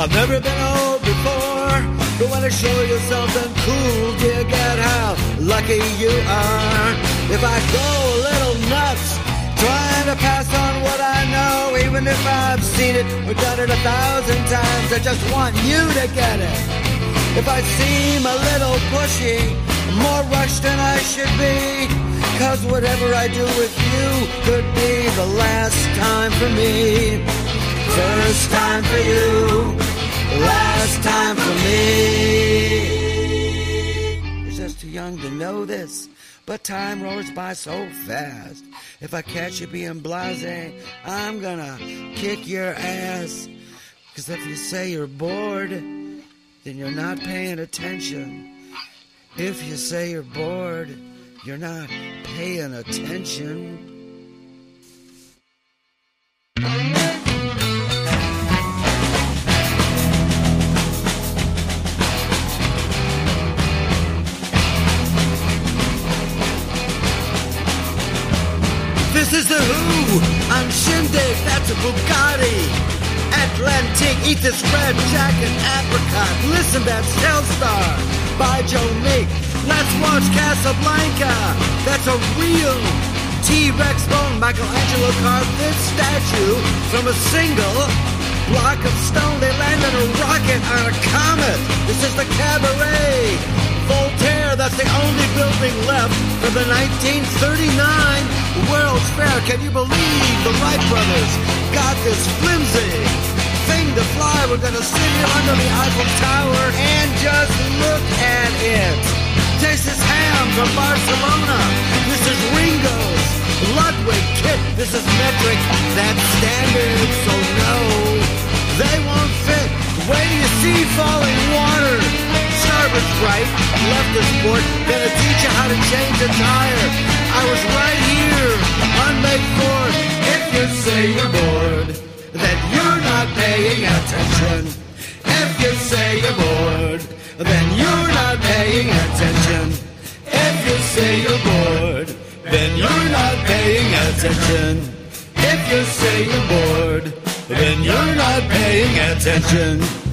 I've never been old before. But want to show you something cool, you get how lucky you are? If I go a little nuts, trying to pass on what I know, even if I've seen it or done it a thousand times, I just want you to get it. If I seem a little pushy, more rushed than I should be, cause whatever I do with you could be the last time for me. First time for you, last time for me. You're just too young to know this, but time rolls by so fast. If I catch you being blase, I'm gonna kick your ass. Cause if you say you're bored, then you're not paying attention. If you say you're bored, you're not paying attention. The Who. I'm Shindig. That's a Bugatti. Atlantic. Eat this red jacket. Apricot. Listen, that's Telstar. By Joe Meek. Let's watch Casablanca. That's a real T-Rex bone. Michelangelo carved this statue from a single block of stone. They landed a rocket on a comet. This is the Cabaret. Voltaire, that's the only building left from the 1939 World's Fair. Can you believe the Wright brothers got this flimsy thing to fly? We're gonna sit here under the Eiffel Tower and just look at it. This is Ham from Barcelona. This is Ringo's Ludwig kit. This is metric. That's standard, so no, they won't fit. Wait you see falling water. Starboard's right, left is port. Gonna teach you how to change a tire. I was right here on May 4th. If you say you're bored, then you're not paying attention. If you say you're bored, then you're not paying attention. If you say you're bored, then you're not paying attention. If you say you're bored, then you're not paying attention.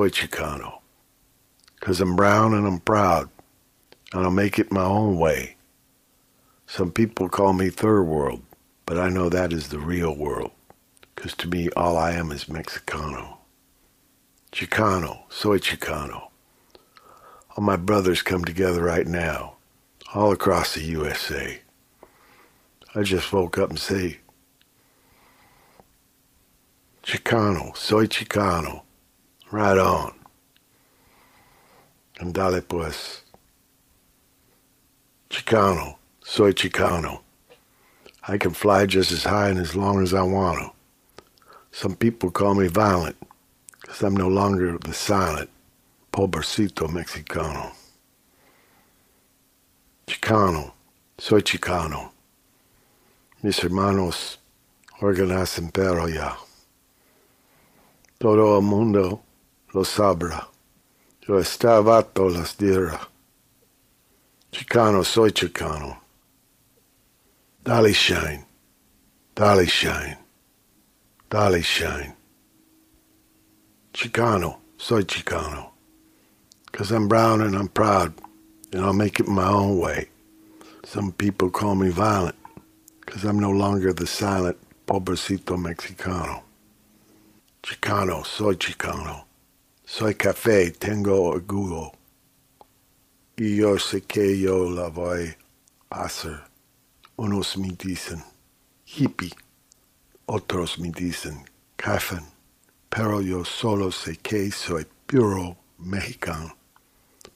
Soy Chicano. Cause I'm brown and I'm proud, and I'll make it my own way. Some people call me third world, but I know that is the real world. Cause to me, all I am is Mexicano. Chicano, soy Chicano. All my brothers come together right now, all across the USA. I just woke up and say, Chicano, soy Chicano. Right on. And dale pues. Chicano, soy Chicano. I can fly just as high and as long as I want to. Some people call me violent, because I'm no longer the silent, pobrecito Mexicano. Chicano, soy Chicano. Mis hermanos organizan pero ya. Todo el mundo lo sabrá. Yo estaba las dirá. Chicano, soy Chicano. Dale shine. Dale shine. Dale shine. Chicano, soy Chicano. Cause I'm brown and I'm proud, and I'll make it my own way. Some people call me violent, cause I'm no longer the silent pobrecito Mexicano. Chicano, soy Chicano. Soy café, tengo orgullo. Y yo sé que yo la voy a hacer. Unos me dicen hippie, otros me dicen café, pero yo solo sé que soy puro mexicano.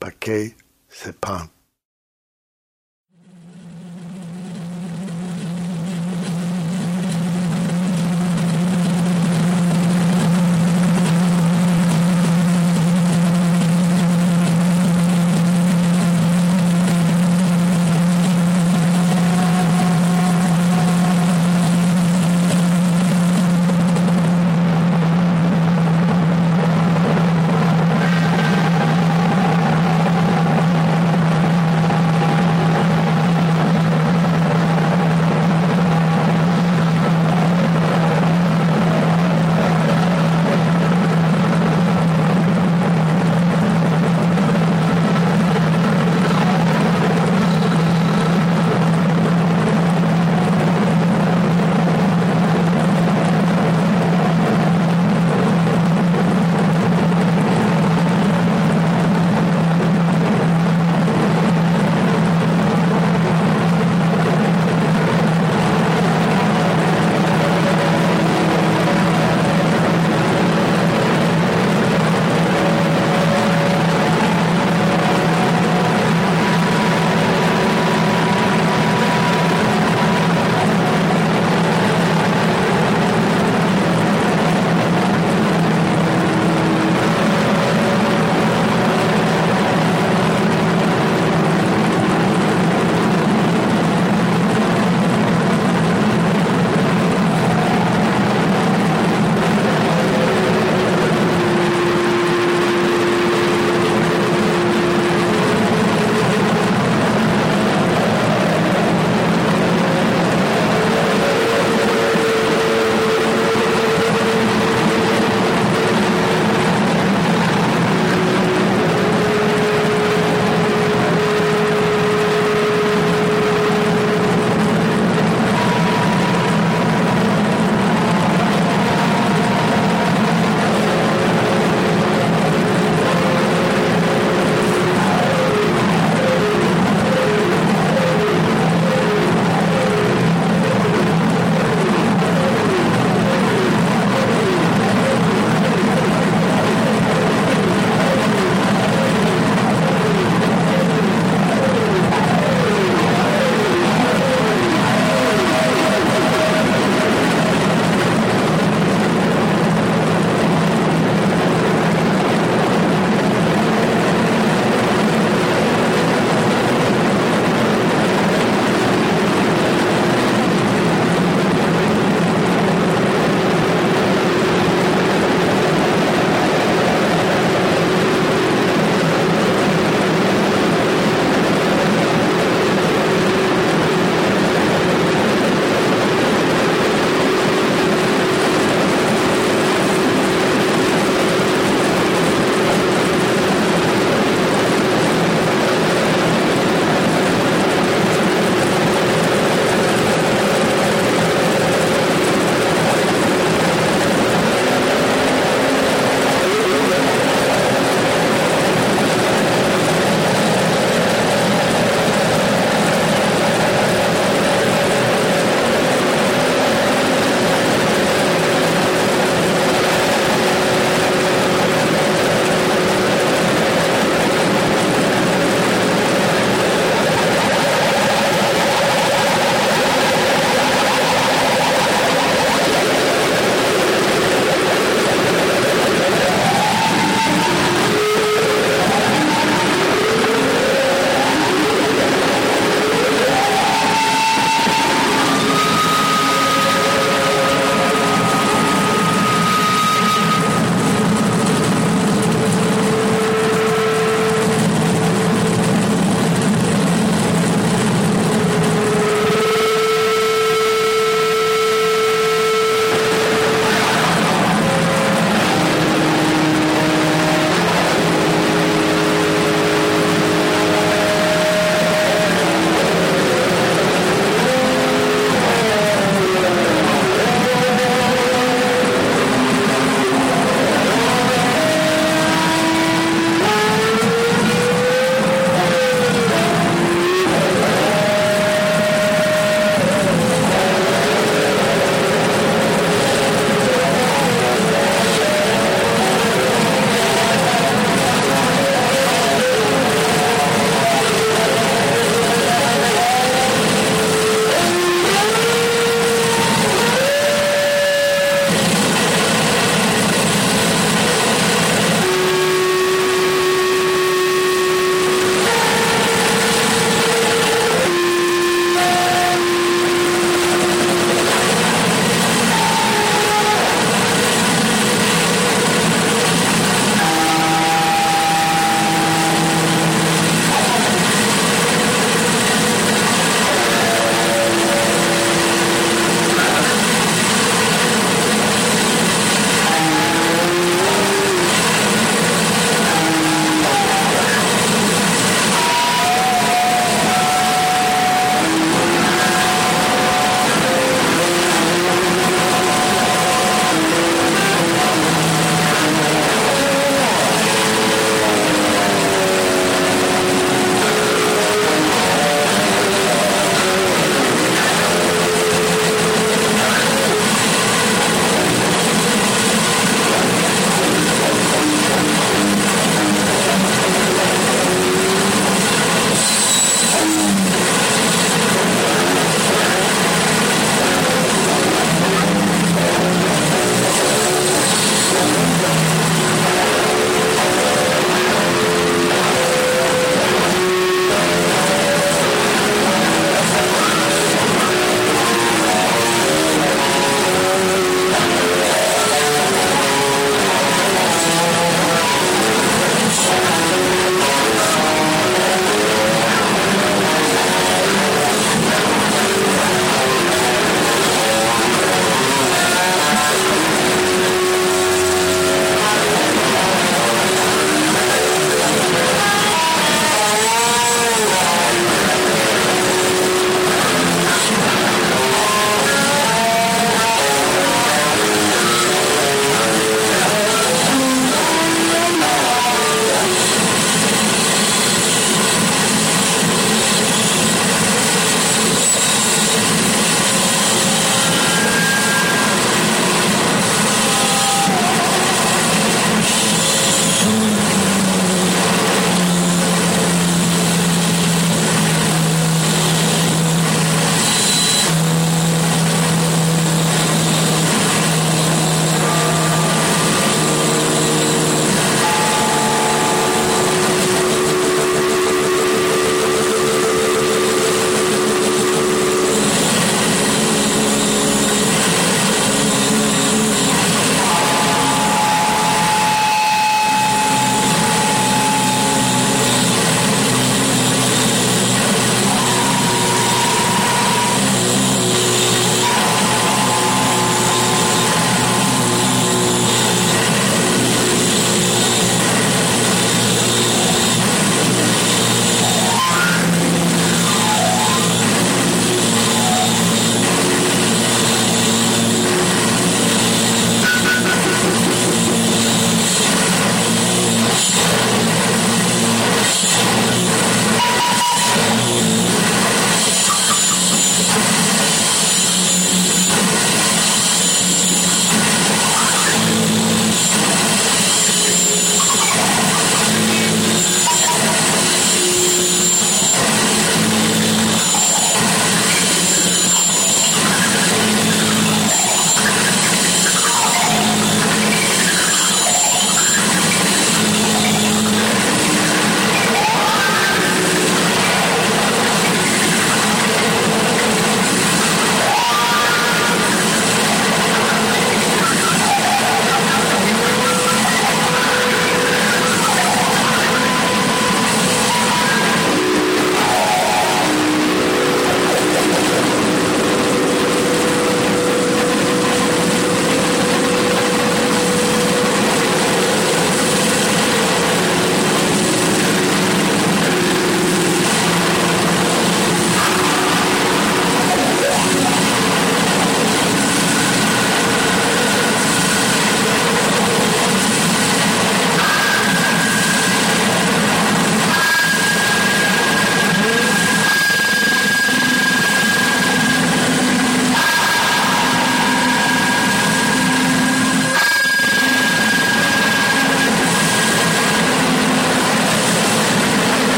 Pa' que sepan.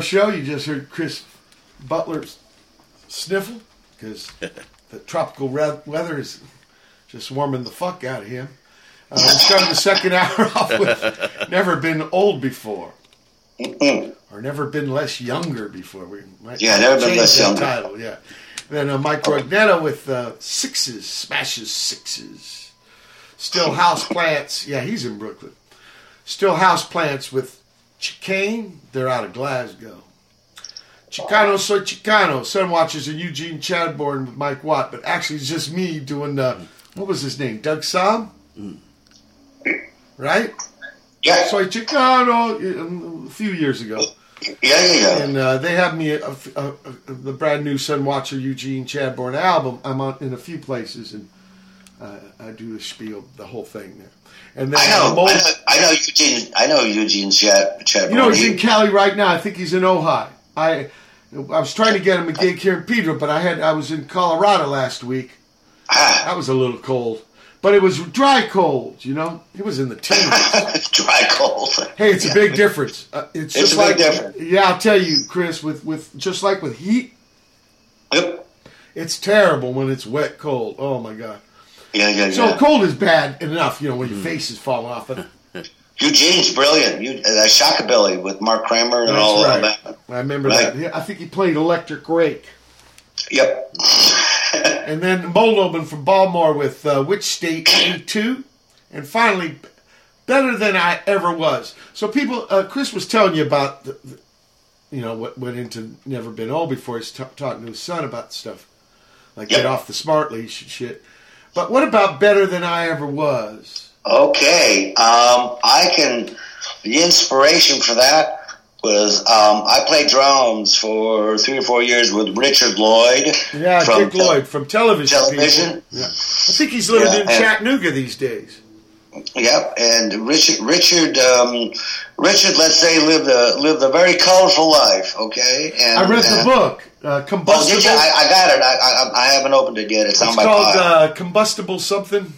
Show. You just heard Chris Butler's sniffle because the tropical re- weather is just warming the fuck out of him. Uh, we started the second hour off with "Never Been Old Before" or "Never Been Less Younger Before." We might Yeah, Never Been Less Younger. Title, yeah. Then uh, Mike Rugnetta with uh, sixes, smashes sixes. Still house plants. Yeah, he's in Brooklyn. Still house plants with Chicane. They're out of Glasgow. Chicano soy Chicano. Sunwatchers and Eugene Chadbourne with Mike Watt, but actually it's just me doing uh, what was his name? Doug Sam? Right? Yeah, Soy Chicano um, a few years ago. yeah, yeah, yeah. And uh, they have me a, a, a, the brand new Sunwatcher Eugene Chadbourne album. I'm on in a few places and uh, I do the spiel, the whole thing there. And then I know, uh, I know, I know Eugene. I know Eugene Chad. Chad You know, he's in Cali right now. I think he's in Ojai. I I was trying to get him a gig here in Pedro, but I had I was in Colorado last week. Ah, That was a little cold, but it was dry cold. You know, it was in the teens. dry cold. hey, it's a big difference. Uh, it's It's just a big like difference. yeah, I'll tell you, Chris. With with just like with heat, Yep. it's terrible when it's wet cold. Oh my god. Yeah, yeah, So yeah. cold is bad enough, you know, when your face is falling off. But Eugene's brilliant. You, uh, Shockabilly with Mark Kramer and all that's of right. that. I remember Right. that. I think he played Electric Rake. Yep. And then Mold Omen from Baltimore with uh, Witch State 82. And finally, Better Than I Ever Was. So people, uh, Chris was telling you about, the, the, you know, what went into Never Been Old before he's ta- talking to his son about stuff. Like Yep. get off the smart leash and shit. But what about Better Than I Ever Was? Okay. Um, I can. The inspiration for that was um, I played drums for three or four years with Richard Lloyd. Yeah, from Dick Lloyd from television. television. Yeah. I think he's living Yeah, in Chattanooga these days. Yep, and Richard, Richard, um, Richard, let's say lived a lived a very colorful life. Okay, and I read the uh, book, uh, Combustible. Oh, did you? I, I got it. I, I, I haven't opened it yet. It's, it's on my called uh, Combustible something.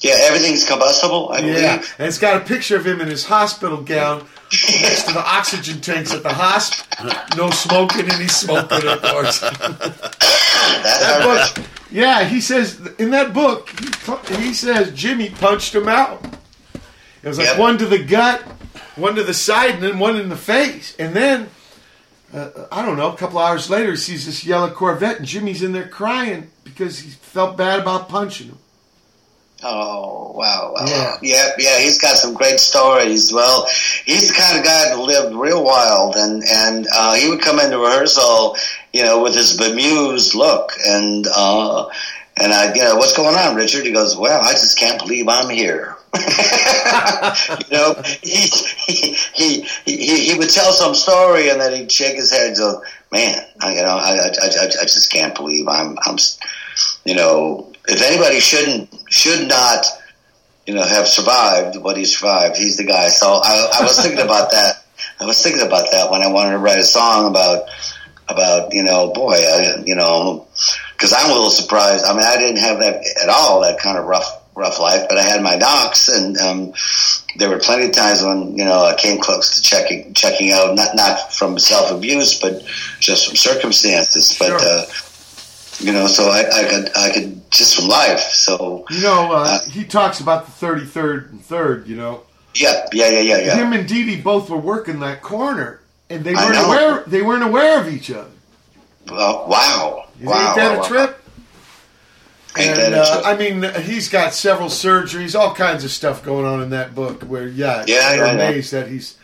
yeah, everything's combustible. I believe. Yeah, and it's got a picture of him in his hospital gown next to the oxygen tanks at the hosp. No smoking, and he's smoking, of course. That book, yeah, he says in that book, he, he says Jimmy punched him out. It was like Yep. one to the gut, one to the side, and then one in the face. And then, uh, I don't know, a couple hours later, he sees this yellow Corvette, and Jimmy's in there crying because he felt bad about punching him. Oh wow, wow, Yeah. yeah, yeah. He's got some great stories. Well, he's the kind of guy that lived real wild, and and uh, he would come into rehearsal, you know, with his bemused look, and uh, and I, you know, what's going on, Richard? He goes, well, I just can't believe I'm here. you know, he, he he he he would tell some story, and then he'd shake his head and go, man, I, you know, I, I, I, I just can't believe I'm I'm, you know, if anybody shouldn't should not, you know, have survived what he survived, he's the guy. So I, I was thinking about that. I was thinking about that when I wanted to write a song about about you know, boy, I, you know, because I'm a little surprised. I mean, I didn't have that at all. That kind of rough rough life, but I had my knocks, and um, there were plenty of times when you know I came close to checking checking out, not not from self abuse, but just from circumstances. But Sure. uh, you know, so I, I could I could just from life. So You know, uh, Uh, he talks about the 33rd and 3rd, you know. yeah, yeah, yeah, yeah, yeah. Him and Dee Dee both were working that corner, and they weren't aware. They weren't aware of each other. Oh, wow, wow, Ain't that wow, a wow. trip? Ain't and that a uh, trip? I mean, he's got several surgeries, all kinds of stuff going on in that book. Where yeah, Yeah, you're yeah, yeah. amazed that he's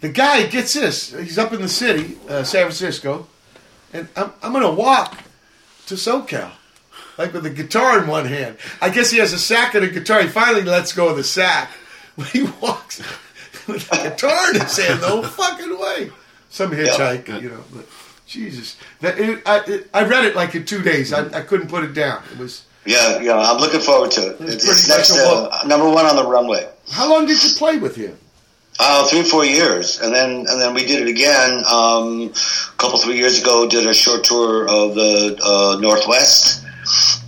the guy gets this. He's up in the city, uh, San Francisco, and I'm I'm gonna walk to SoCal. like with a guitar in one hand. I guess he has a sack and a guitar. He finally lets go of the sack. When he walks with a guitar in his hand, no fucking way. Some hitchhike, you know. But Jesus, that it, I, it, I read it like in two days. I, I couldn't put it down. It was. Yeah, yeah, I'm looking forward to it. It's It's, next, uh, number one on the runway. How long did you play with him? Uh, three, four years, and then and then we did it again um, a couple, three years ago. Did a short tour of the uh, Northwest,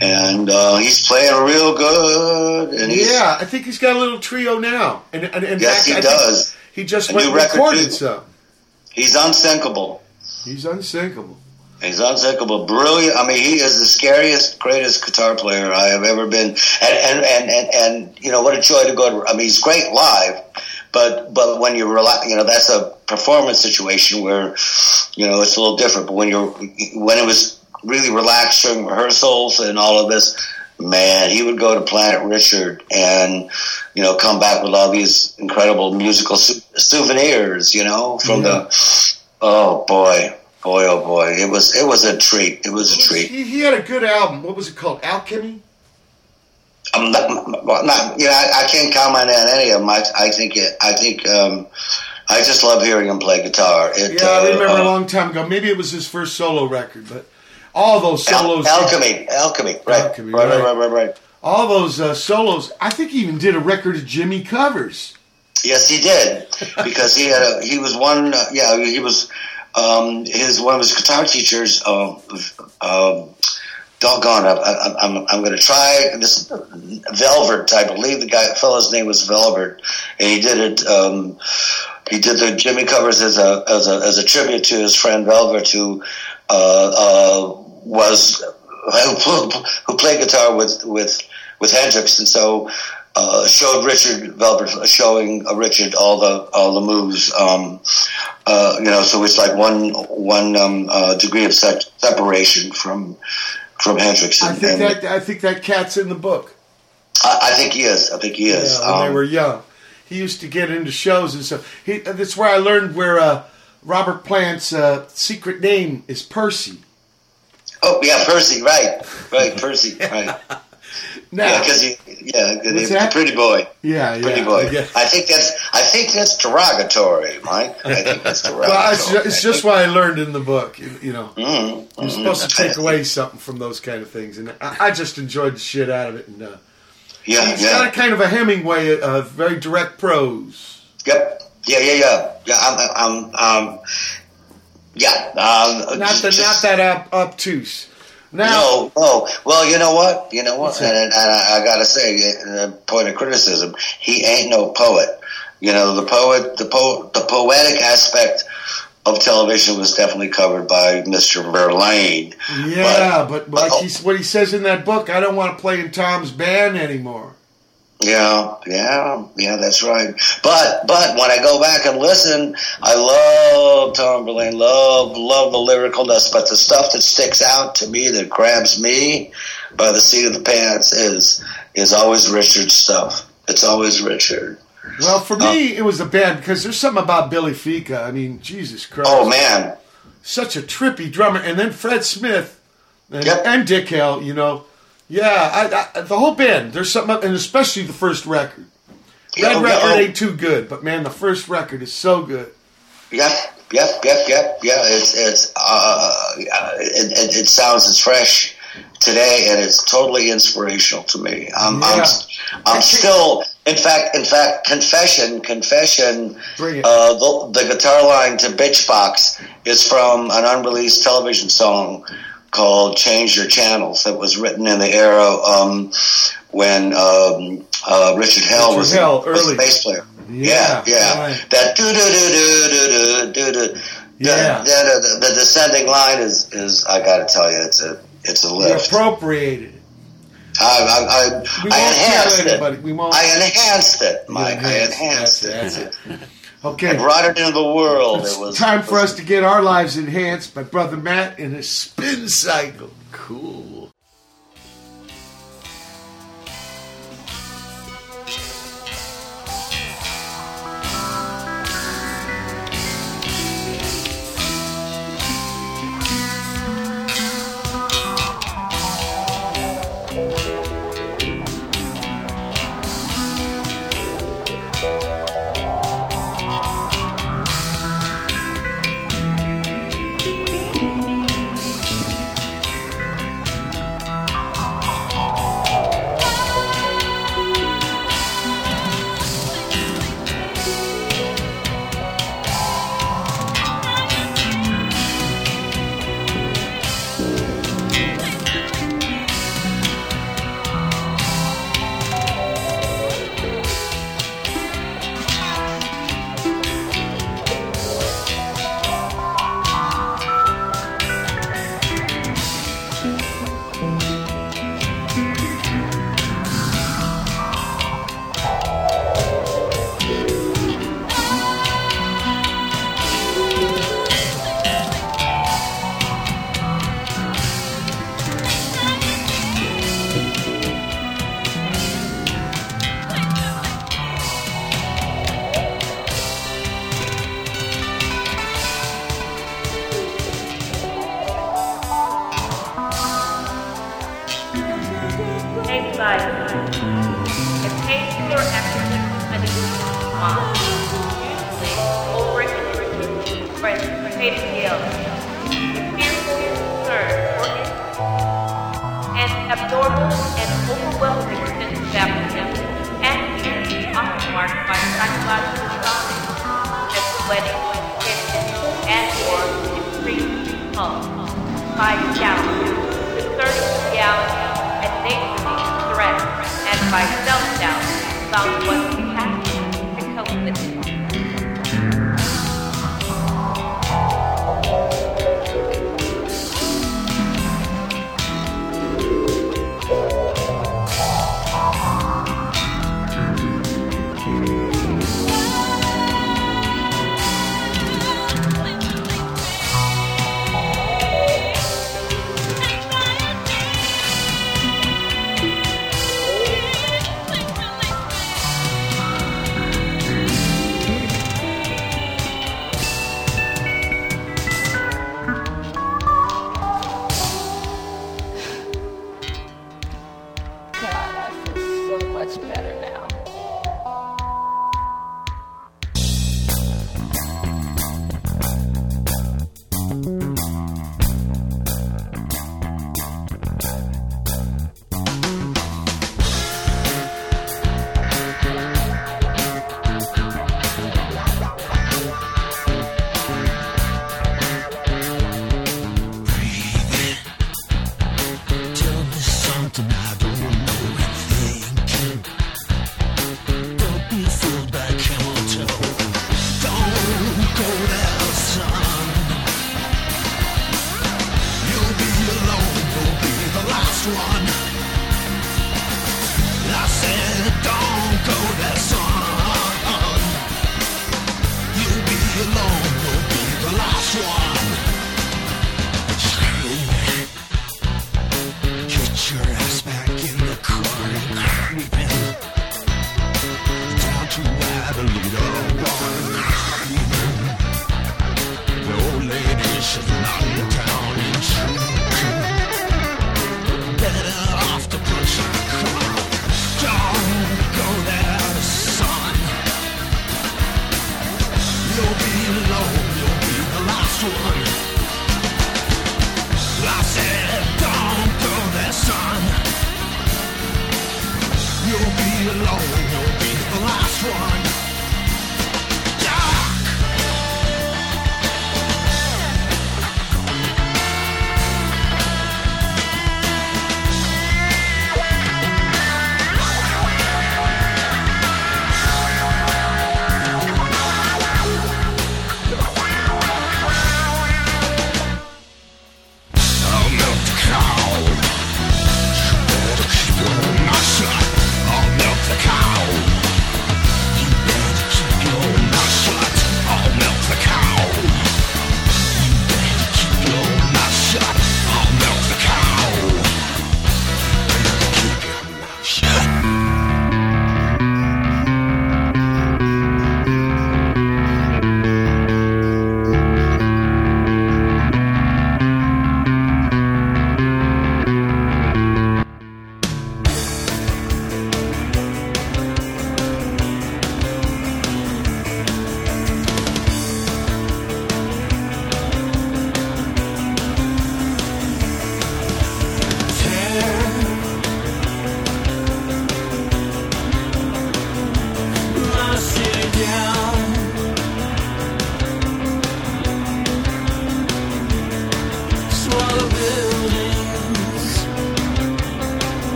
and uh, he's playing real good. And he's, Yeah, I think he's got a little trio now. And, and in Yes, fact, he I does. He just A went recorded some. he's unsinkable. He's unsinkable. He's unsinkable, brilliant. I mean, he is the scariest, greatest guitar player I have ever been. And and and and, and you know what a joy to go to. I mean, he's great live, but but when you're relax, you know that's a performance situation where you know it's a little different. But when you're when it was really relaxed during rehearsals and all of this, man, he would go to Planet Richard and you know come back with all these incredible musical sou- souvenirs. You know from the oh boy. Boy, oh boy! It was it was a treat. It was a treat. He, he had a good album. What was it called? Alchemy? I'm not, not you know, I, I can't comment on any of them. I, I think it, I think um, I just love hearing him play guitar. It, Yeah, I remember uh, a long time ago. Maybe it was his first solo record, but all those Al- solos. alchemy, alchemy, right, Alchemy, right, right, right. right, right. All those uh, solos. I think he even did a record of Jimmy covers. Yes, he did because he had a, he was one. Uh, yeah, he was um, his one of his guitar teachers. Um, um, doggone, I, I, I'm I'm going to try this Velvet. I believe the guy fellow's name was Velvet, and he did it. Um, he did the Jimmy covers as a as a as a tribute to his friend Velvet, who uh, uh, was who, who played guitar with with with Hendrix, and so uh, showed Richard Velvet showing uh, Richard all the all the moves. Um, uh, you know, so it's like one one um, uh, degree of se- separation from from Hendrix. I think and that I think that cat's in the book. I, I think he is. I think he is. Yeah, when they Um, were young. He used to get into shows and stuff. He, that's where I learned where uh, Robert Plant's uh, secret name is Percy. oh yeah, Percy. Right, right, Percy. Right. Now, Yeah, because he, yeah, 'cause What's he's that? a pretty boy. yeah, yeah, Pretty boy. yeah. I think that's. I think that's derogatory, Mike. I think that's derogatory. Well, it's just, it's just what I learned in the book. You, know, Mm, you're supposed to take away something from those kind of things, and I, I just enjoyed the shit out of it. And uh, Yeah, he's yeah. got a kind of a Hemingway, uh, very direct prose. Yep. Yeah, yeah, yeah. Yeah, I'm, I'm, um, yeah. Um, Not the, just- not that ob- obtuse. Now, No, no. Well, you know what? You know what? And, and I, I got to say, uh, point of criticism, he ain't no poet. You know, the poet, the po- the poetic aspect of television was definitely covered by Mr. Verlaine. yeah, but, like oh. he's, what he says in that book, I don't want to play in Tom's band anymore. Yeah, yeah, yeah, that's right. But but when I go back and listen, I love Tom Verlaine, love love the lyricalness. But the stuff that sticks out to me, that grabs me by the seat of the pants, is is always Richard's stuff. It's always Richard. Well, for me, um, it was the band because there's something about Billy Ficca. I mean, Jesus Christ. Oh man, such a trippy drummer, and then Fred Smith and, Yep. and Dick Hell, you know, yeah, I, I, the whole band. There's something, and especially the first record. Red Yeah, record oh. ain't too good, but man, the first record is so good. Yep, yep, yep, yep, yeah. It's it's uh, it, it, it sounds as fresh today, and it's totally inspirational to me. I'm Yeah. I'm, I'm still, in fact, in fact, confession, confession. Uh, the, the guitar line to Bitch Box is from an unreleased television song called Change Your Channels that was written in the era um, when um, uh, Richard Hell Richard was, Hell, was the bass player. Yeah, yeah. yeah. Right. That do do do do do do do. Yeah. The, the, the, descending line is, is I got to tell you, it's a it's a lift. You appropriated. I, I, I, I enhanced it. Anybody. We won't. I enhanced it, Mike. I enhanced it. That's it. Okay. I brought it into the world. It's it was time for us to get our lives enhanced by Brother Matt in a spin cycle. Cool.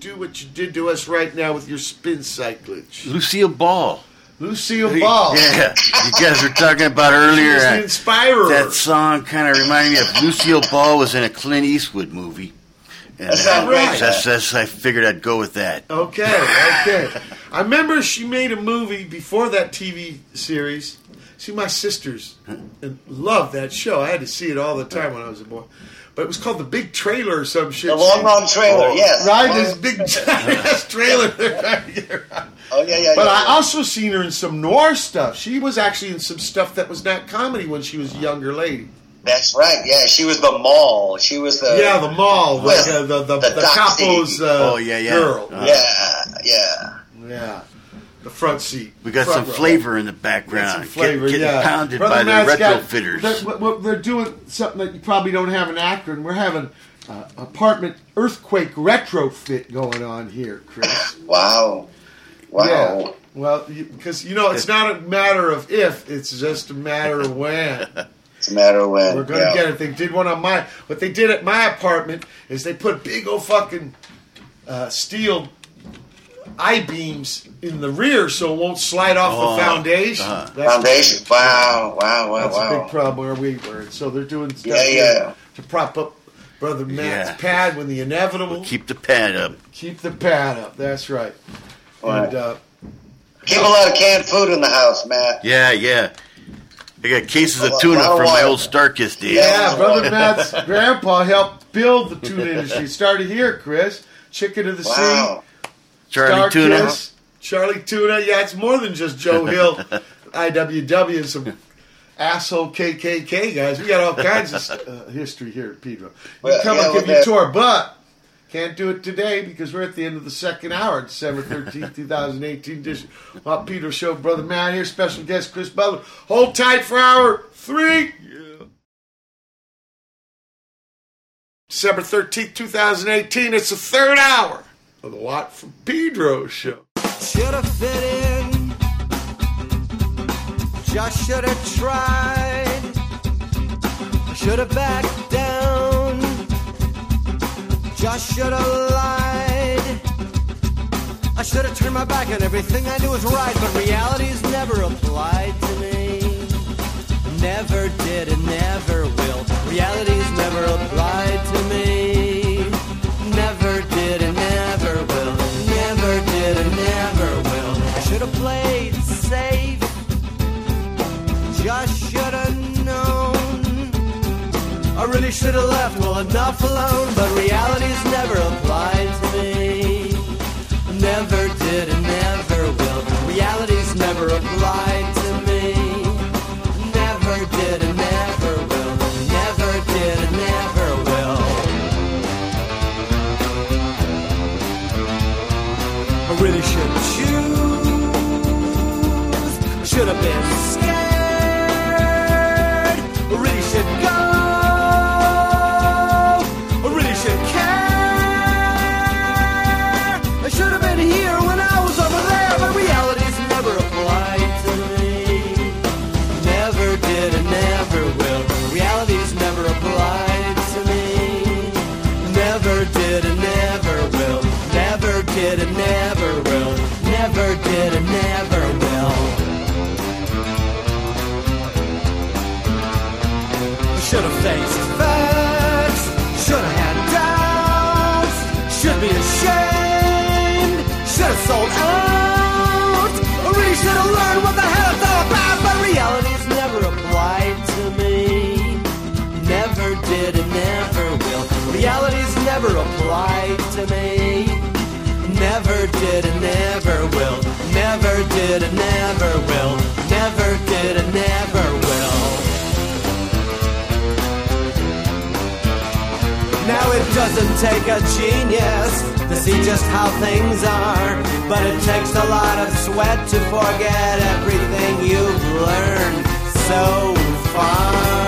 Do what you did to us right now with your spin cyclage? Lucille Ball. Lucille Ball. Yeah, you guys were talking about earlier. She was the uh, inspirer. That song kind of reminded me of Lucille Ball was in a Clint Eastwood movie. And That's not right. That's, that's, I figured I'd go with that. Okay, okay. I remember she made a movie before that TV series. See, my sisters and loved that show. I had to see it all the time when I was a boy. But it was called The Big Trailer or some shit. The Long Long Trailer, yes. Right, this big giant trailer. they're trying to get around. Oh yeah, yeah. But yeah, I yeah. also seen her in some noir stuff. She was actually in some stuff that was not comedy when she was a younger lady. That's right. Yeah, she was the mall. She was the yeah, the mall, like With uh, the the, the, the capo's uh, Oh, yeah, yeah. girl. Uh, yeah, yeah. Yeah, the front seat. We got some row. flavor in the background. some flavor, Get- getting yeah. pounded Brother by the Matt's got- retrofitters. they're, what- what they're doing something that you probably don't have in Akron. We're having uh, apartment earthquake retrofit going on here, Chris. Wow. Wow. Yeah. Well, because you, know it's not a matter of if; it's just a matter of when. It's a matter of when. We're gonna yeah. get it. They did one on my. What they did at my apartment is they put big old fucking uh, steel I beams in the rear so it won't slide off Oh, the foundation. That's- Foundation. Wow. Wow. Wow. That's a big problem where we were. So they're doing stuff Yeah, yeah. to prop up Brother Matt's Yeah. pad when the inevitable. Keep the pad up. Keep the pad up. That's right. Right. And uh, Keep a lot of canned food in the house, Matt. Yeah, yeah. I got cases of tuna from my water. old Starkist days. yeah, Brother Matt's grandpa helped build the tuna industry. Started here, Chris. Chicken of the Wow. Sea. Charlie Star Tuna. Kiss, Charlie Tuna. Yeah, it's more than just Joe Hill, IWW, and some asshole KKK guys. We got all kinds of uh, history here at Pedro. We Well, come yeah, and give well, you a that- tour, but can't do it today because we're at the end of the second hour, December 13th, 2018 edition. Hot Pedro Show. Brother Matt here, special guest Chris Butler. Hold tight for hour three. December 13th, 2018. It's the third hour of the Watt from Pedro show. Should have fit in. Just should have tried. Should have backed down. Just should have lied. I should have turned my back on everything I knew was right, but reality's never applied to me. Never did and never will. Reality's never applied to me. Should have known. I really should have left well enough alone, but reality's never applied to me. Never did and never will. Reality's never applied did and never will. Never did and never will. Now it doesn't take a genius to see just how things are, but it takes a lot of sweat to forget everything you've learned so far.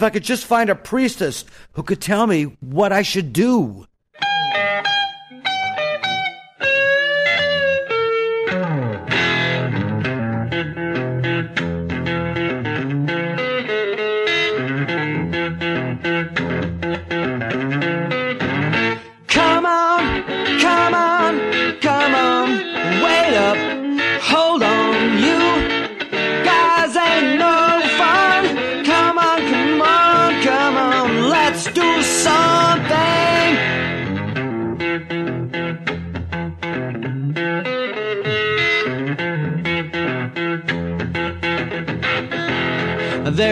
If I could just find a priestess who could tell me what I should do.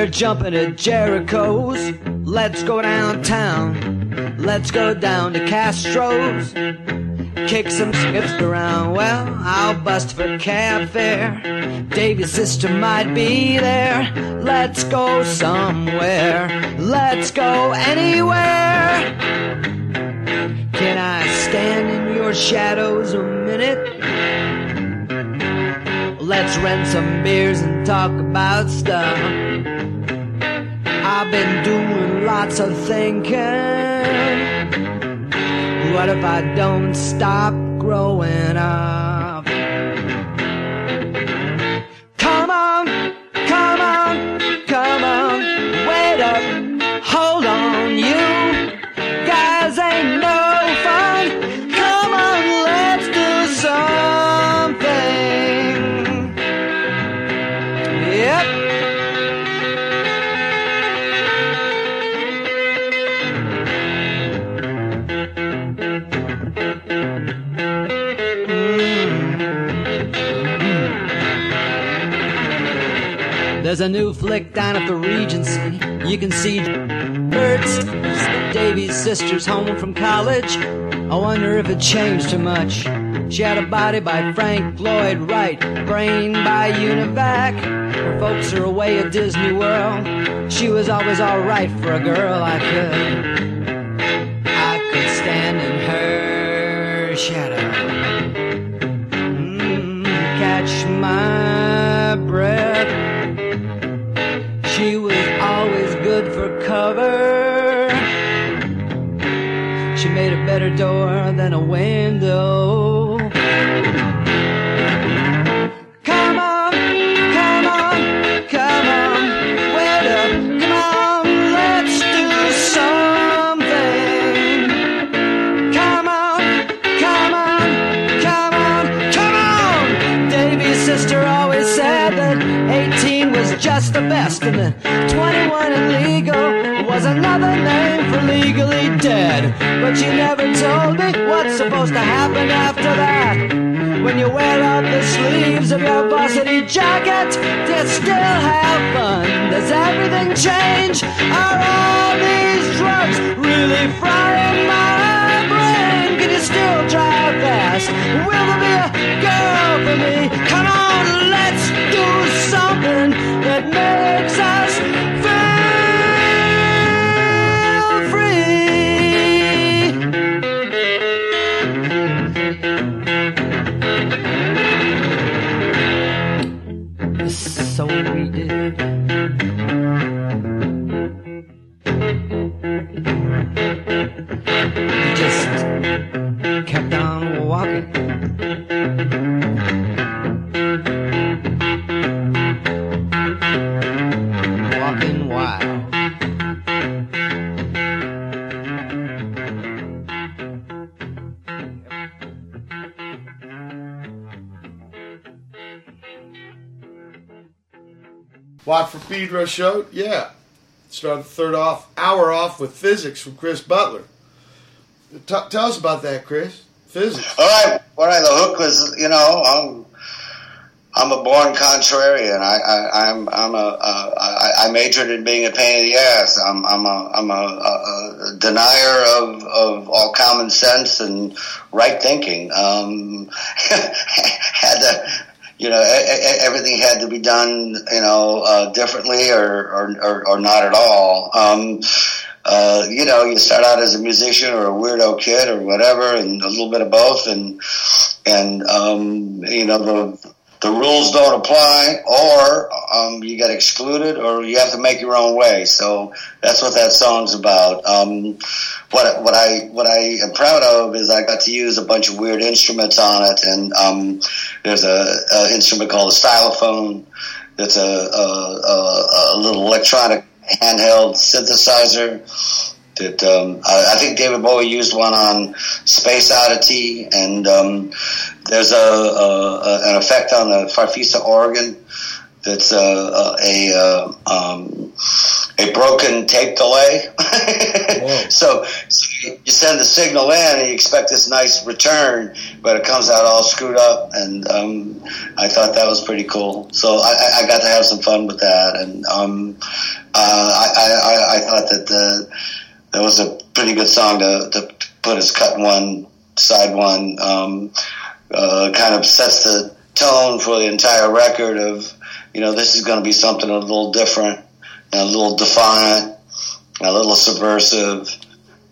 They're jumping at Jericho's. Let's go downtown. Let's go down to Castro's. Kick some skips around. Well, I'll bust for cab fare. Davey's sister might be there. Let's go somewhere. Let's go anywhere. Can I stand in your shadows a minute? Let's rent some beers and talk about stuff. Lots of thinking. What if I don't stop growing up? New flick down at the Regency. You can see birds. Davey's sister's home from college. I wonder if it changed too much. She had a body by Frank Lloyd Wright, brain by Univac. Her folks are away at Disney World. She was always alright for a girl I could. Sleeves of your varsity jacket, do you still have fun? Does everything change? Are all these drugs really frying my brain? Can you still drive fast? Will there be a girl for me? Pedro? Yeah. Start the third off hour off with physics from Chris Butler. T- tell us about that, Chris. Physics. All right, all right. The hook was, you know, I'm, I'm a born contrarian. I, I, I'm, I'm a, uh, I, I majored in being a pain in the ass. I'm, I'm a, I'm a, a, a denier of, of all common sense and right thinking. Um, had to, you know, everything had to be done, you know, uh, differently or, or, or, or not at all. Um, uh, you know, you start out as a musician or a weirdo kid or whatever, and a little bit of both, and and um, you know the the rules don't apply, or um, you get excluded, or you have to make your own way. So that's what that song's about. Um, what what I what I am proud of is I got to use a bunch of weird instruments on it, and um, there's a, a instrument called a stylophone. That's a, a, a, a little electronic handheld synthesizer that um, I, I think David Bowie used one on Space Oddity, and um, there's a, a, a an effect on the Farfisa organ that's a a, a, uh, um, a broken tape delay. so, so you send the signal in and you expect this nice return, but it comes out all screwed up, and um, I thought that was pretty cool. So I, I- got to have some fun with that, and um, uh, I, I, thought that uh, that was a pretty good song to, to put as cut one, side one. Um, uh, kind of sets the tone for the entire record of, you know, this is going to be something a little different, and a little defiant, and a little subversive,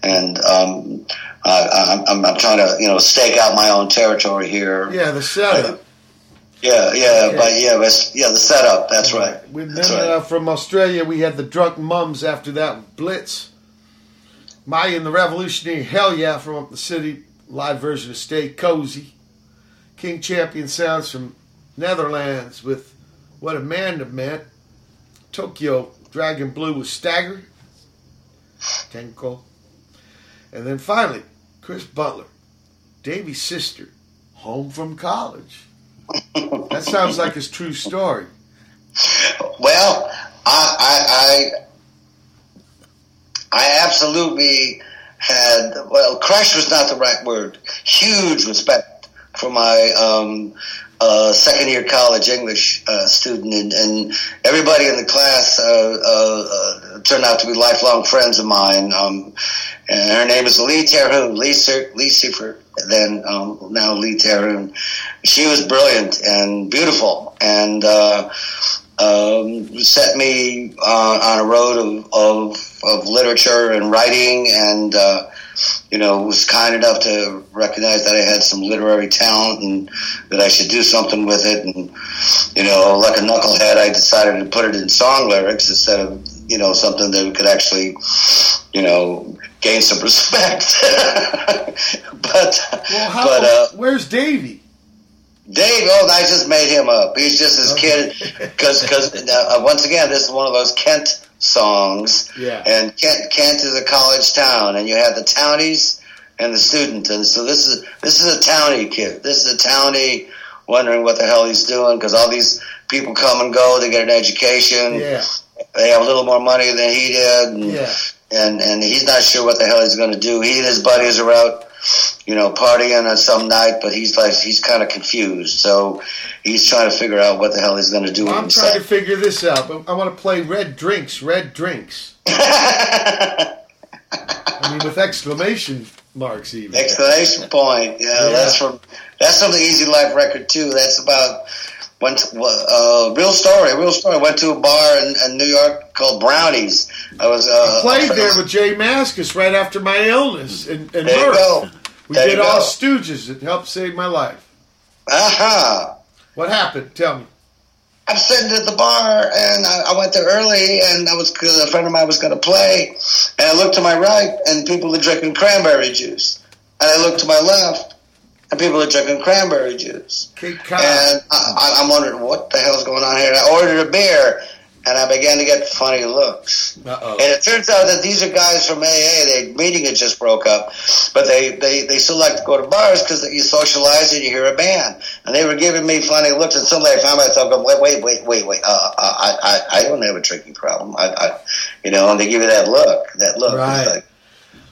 and um, I, I'm, I'm trying to, you know, stake out my own territory here. Yeah, the setup. Yeah, yeah, Okay. but yeah, but, yeah, the setup. That's right. With That's right. uh, from Australia, we had the Drunk Mums after that Blitz. Mayya and the Revolutionary Hell Yeah from up the city, live version of Stay Cozy. King Champion Sounds from Netherlands with What Amanda Meant. Tokyo Dragon Blue with Stagger. Tenko. And then finally, Chris Butler, Davey's sister, home from college. that sounds like his true story. Well, I, I, I, I absolutely had, well, crush was not the right word. Huge respect for my um, uh, second year college English uh, student, and, and everybody in the class uh, uh, uh, turned out to be lifelong friends of mine. Um, and her name is Lee Terhune, Lee, Ser- Lee Seifert, then um, now Lee Terhune. She was brilliant and beautiful, and uh, um, set me uh, on a road of, of, of literature and writing, and uh, you know was kind enough to recognize that I had some literary talent and that I should do something with it. And you know, like a knucklehead, I decided to put it in song lyrics instead of you know something that could actually you know gain some respect. but Well, how, but uh, where's Davey? Dave, oh, I just made him up. He's just this kid because because uh, once again, this is one of those Kent songs. Yeah. And Kent Kent is a college town, and you have the townies and the student, and so this is this is a townie kid. This is a townie wondering what the hell he's doing because all these people come and go. They get an education. Yeah. they have a little more money than he did, and Yeah. and, and he's not sure what the hell he's going to do. He and his buddies are out, you know, partying on some night, but he's like he's kind of confused, so he's trying to figure out what the hell he's going to do with I'm himself. trying to figure this out, but I want to play red drinks, red drinks. I mean, with exclamation marks, even. Exclamation point! Yeah, Yeah. that's from that's from the Easy Life record too. That's about went to, uh, real story, real story. Went to a bar in, in New York called Brownies. I was uh, I played there with J Mascis right after my illness in, in There you go. We There did all. Stooges. It helped save my life. Aha! What happened? Tell me. I'm sitting at the bar, and I, I went there early, and I was a friend of mine was going to play, and I looked to my right, and people are drinking cranberry juice, and I looked to my left, and people are drinking cranberry juice, and I, I, I'm wondering what the hell's going on here. And I ordered a beer, and I began to get funny looks. Uh-oh. And it turns out that these are guys from AA. Their meeting had just broke up, but they, they, they still like to go to bars because you socialize and you hear a band. And they were giving me funny looks, and suddenly I found myself going, wait, wait, wait, wait, wait. Uh, uh, I, I, I don't have a drinking problem. I, I, you know, and they give you that look, that look. Right. like-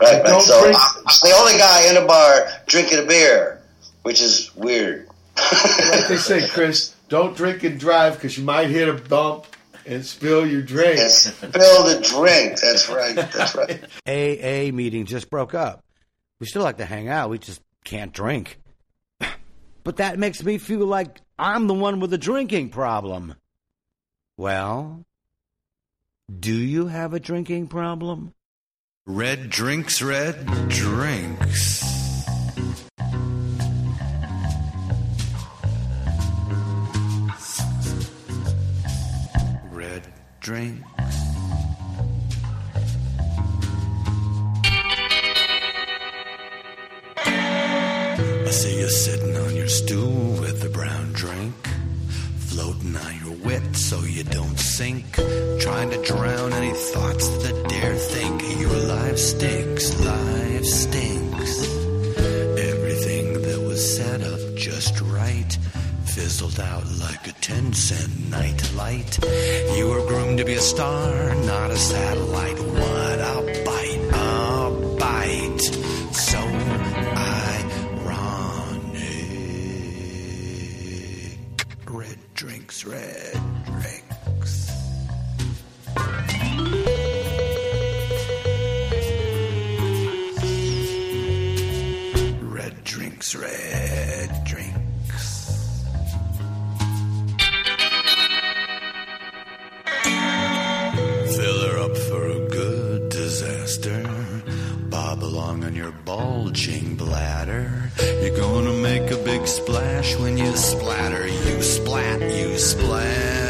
right, So drink- I'm, I'm the only guy in a bar drinking a beer, which is weird. Like they say, Chris, don't drink and drive because you might hit a bump and spill your drink. Spill the drink. That's right. That's right. AA meeting just broke up. We still like to hang out. We just can't drink. But that makes me feel like I'm the one with the drinking problem. Well, do you have a drinking problem? Red drinks, red drinks. Drinks. I see you sitting on your stool with a brown drink, floating on your wit so you don't sink, trying to drown any thoughts that dare think your life stinks, life stinks. Right fizzled out like a 10 cent night light. You were groomed to be a star, not a satellite. What a bite, a bite. So ironic. Red drinks, red drinks. Red drinks, red bulging bladder. You're gonna make a big splash when you splatter. You splat, you splatter.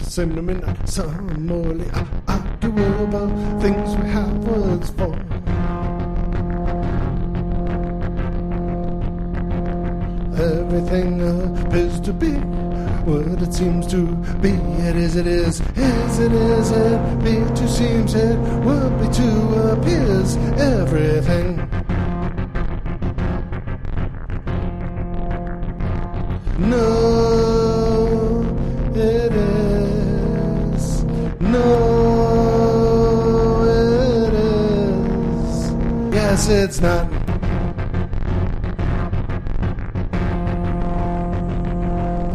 Cinnamon uh, some more. Uh, I argue about things we have words for. Everything appears to be what it seems to be. It is, it is, is, it is, it be to seems, it would be to appears. Everything. No, It's not.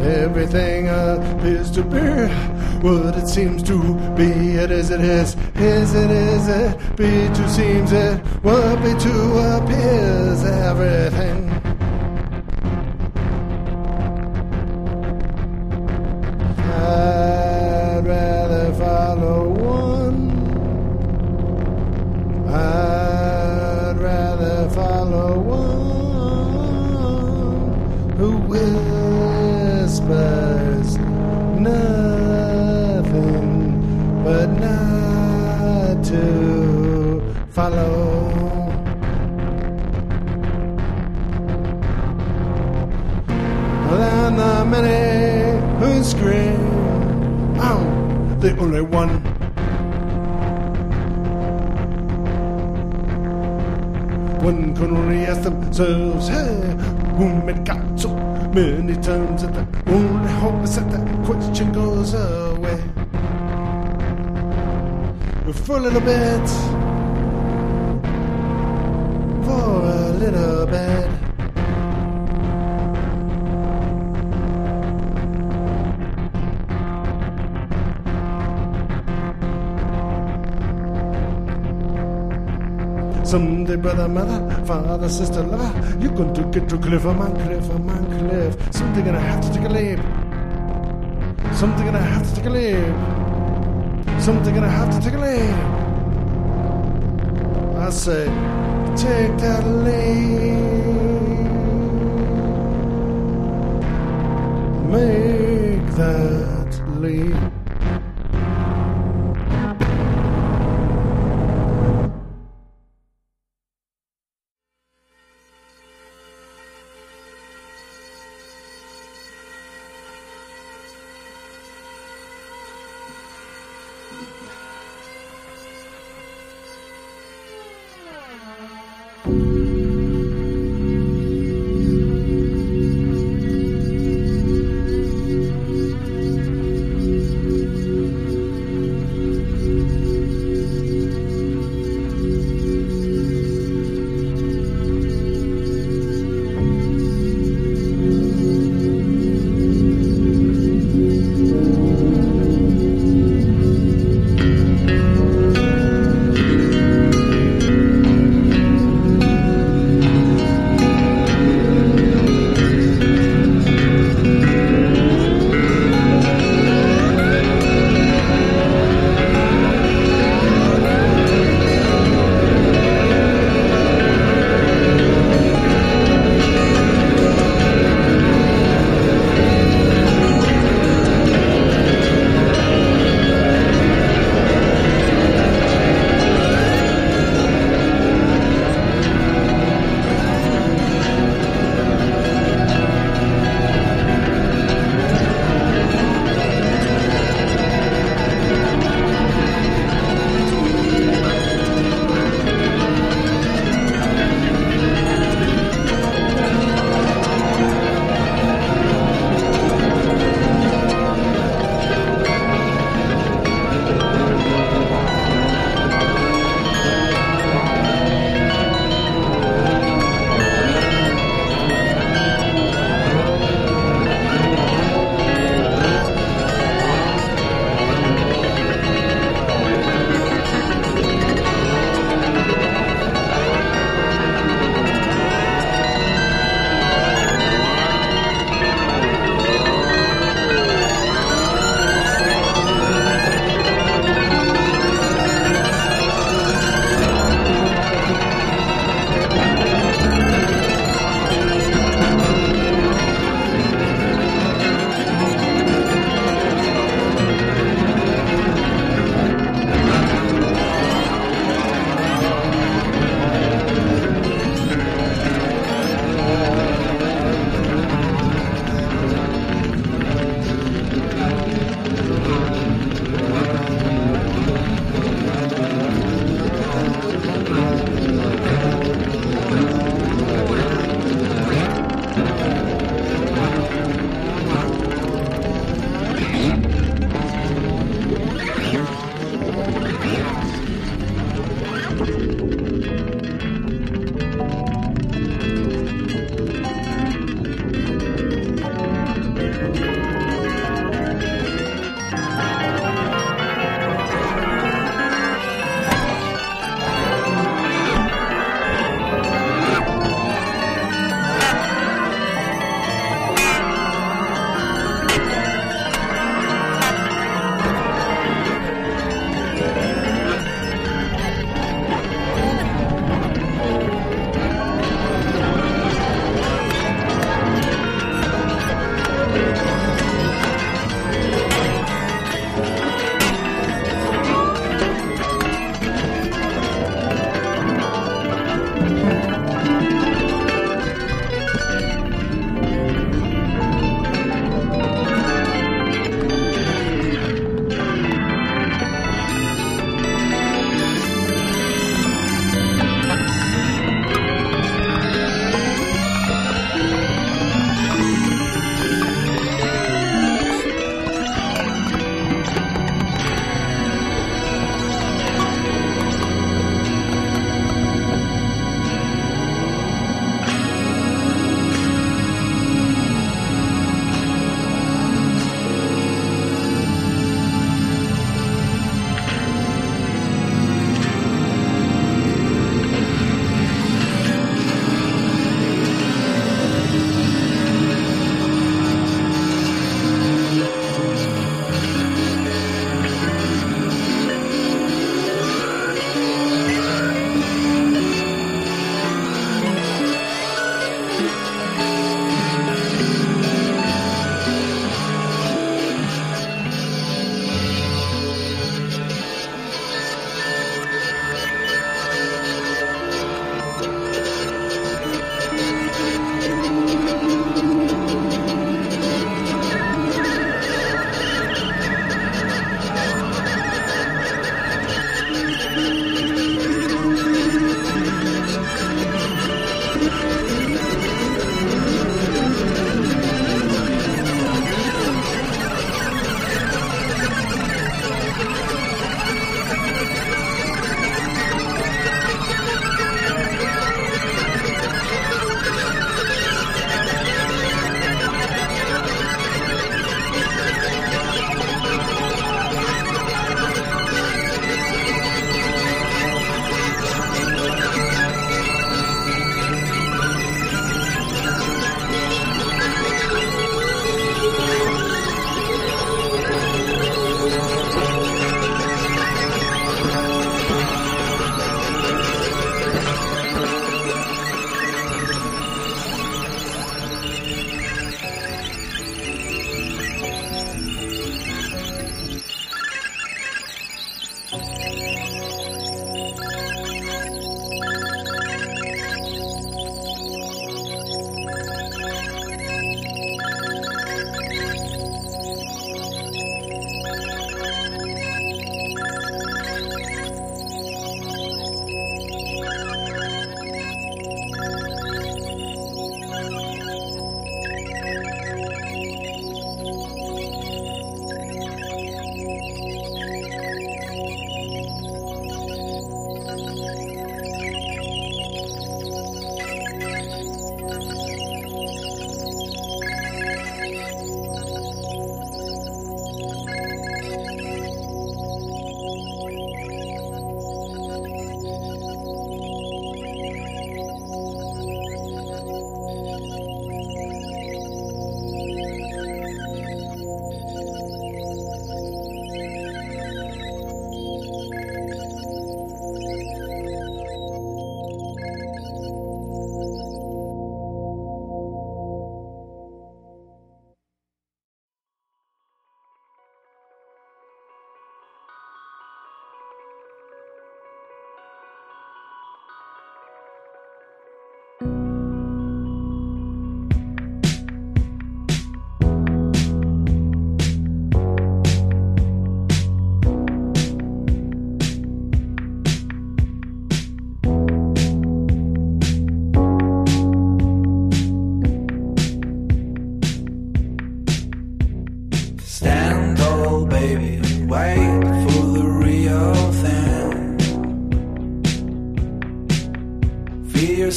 Everything appears to be what it seems to be. It is, it is, is, it is, it be to seems, it what be to appears. Everything. Than the many who scream. I'm the only one. One can only ask themselves, hey, who made God so many times that the only hope is that that question goes away. For a little bit, for a little bit. Someday, brother, mother, father, sister, lover, you're going to get to cliff, man, cliff, cliff. Gonna have to take a leap. Someday gonna have to take a leap. Someday gonna have to take a leap. I say, take that leap. Make that leap.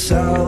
Feed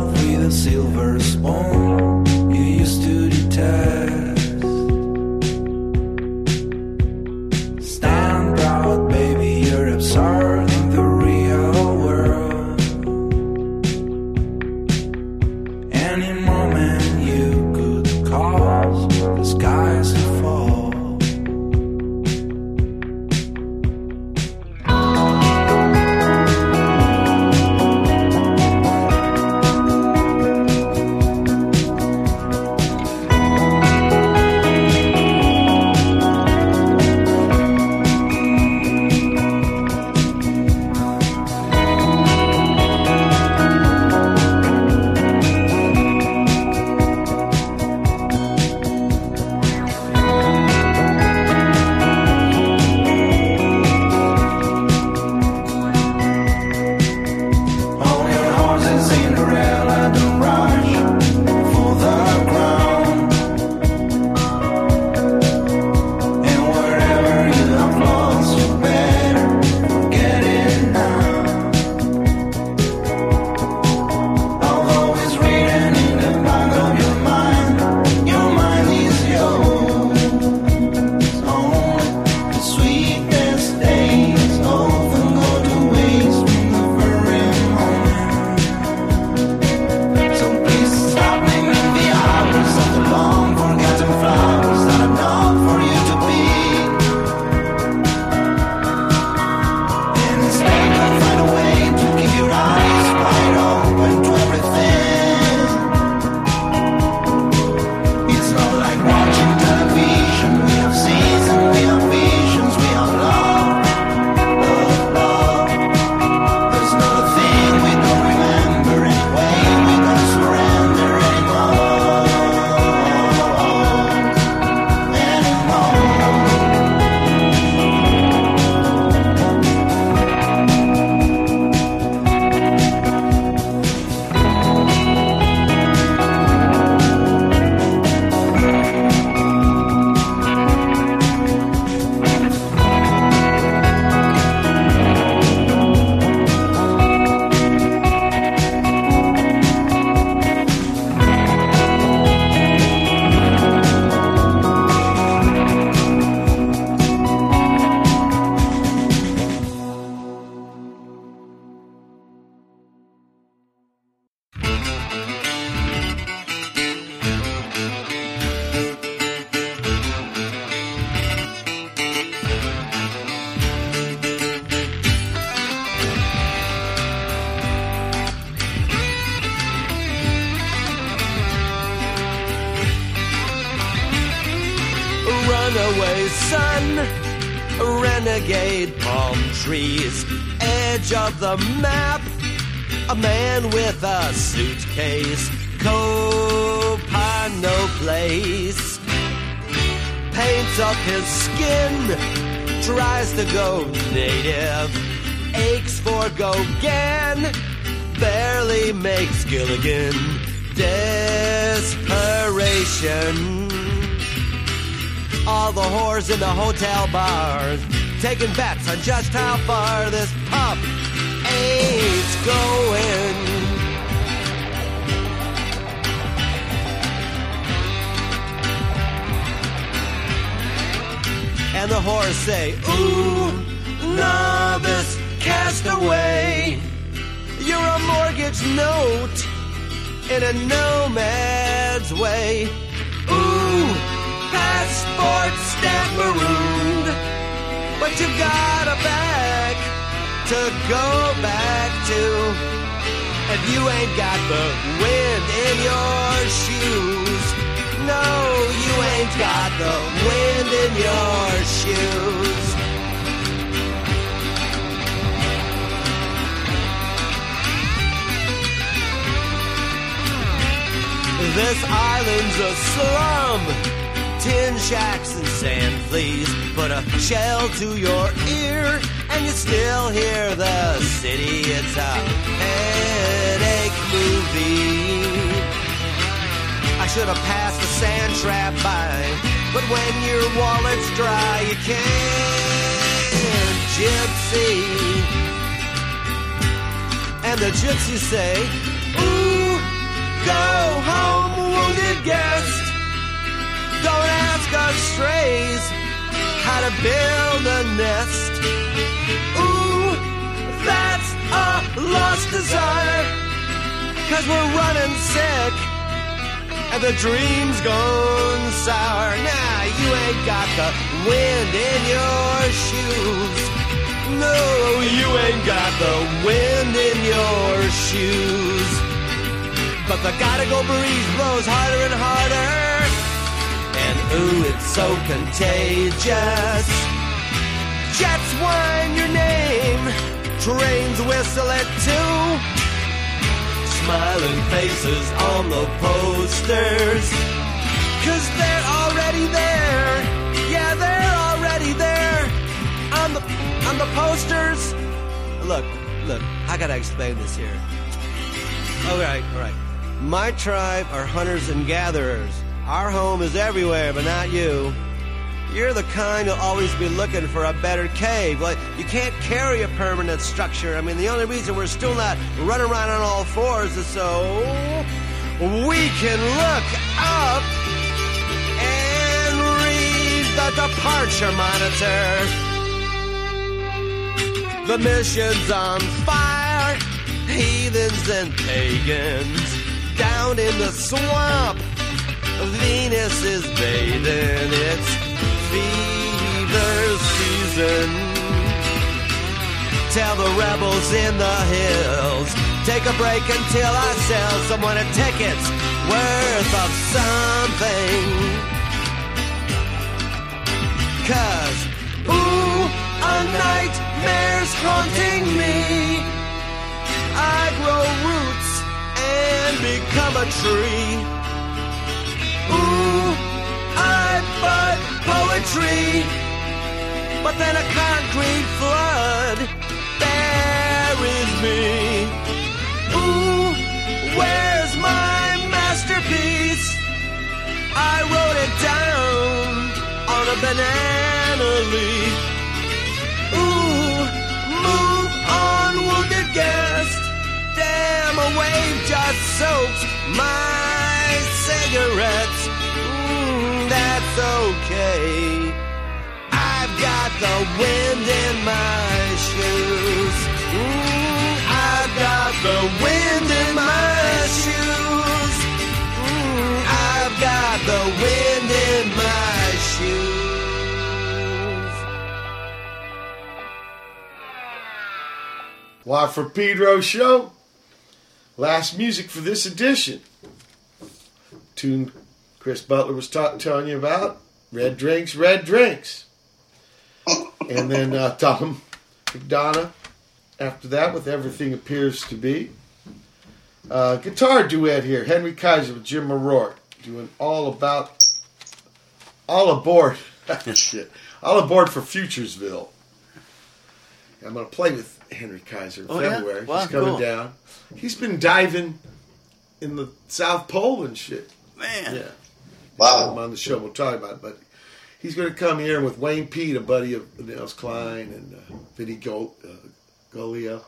the map. A man with a suitcase, Copano place. Paints up his skin, tries to go native, aches for Gauguin, barely makes Gilligan. Desperation. All the whores in the hotel bars taking bets on just how far shell to your ear, and you still hear the city. It's a headache movie. I should have passed the sand trap by, but when your wallet's dry, you can't gypsy. And the gypsies say, Ooh, go home, wounded guest. Don't ask us strays how to build a nest. Ooh, that's a lost desire. Cause we're running sick and the dream's gone sour. Nah, you ain't got the wind in your shoes. No, you ain't got the wind in your shoes. But the gotta go breeze blows harder and harder. Ooh, it's so contagious. Jets whine your name, trains whistle it too. Smiling faces on the posters. Cause they're already there. Yeah, they're already there. On the on the posters. Look, look, I gotta explain this here. Alright, alright. My tribe are hunters and gatherers. Our home is everywhere, but not you. You're the kind who'll always be looking for a better cave. Like, you can't carry a permanent structure. I mean, the only reason we're still not running around on all fours is so we can look up and read the departure monitor. The mission's on fire, heathens and pagans down in the swamp. Venus is bathing, it's fever season. Tell the rebels in the hills, take a break until I sell someone a ticket worth of something. Cause, ooh, a nightmare's haunting me. I grow roots and become a tree. Ooh, I bud poetry, but then a concrete flood buries me. Ooh, where's my masterpiece? I wrote it down on a banana leaf. Ooh, move on, wounded guest. Damn, a wave just soaked my cigarettes. Mm, that's okay. I've got the wind in my shoes. Mm, I've got the wind in my shoes. Mm, I've got the wind in my shoes. Watt from Pedro show. Last music for this edition. Tune Chris Butler was ta- telling you about Red drinks, red drinks. and then uh, Thollem McDonas after that with Everything Appears to Be. Uh, guitar duet here, Henry Kaiser with Jim O'Rourke, doing all about, all aboard, shit, all aboard for Futuresville. I'm going to play with Henry Kaiser in Oh, yeah? February. Wow, He's coming cool. down. He's been diving in the South Pole and shit. Man. Yeah. Wow. I'm on the show. We'll talk about it. But he's going to come here with Wayne Peet, a buddy of Nels Cline and uh, Vinny Go, uh, Golia,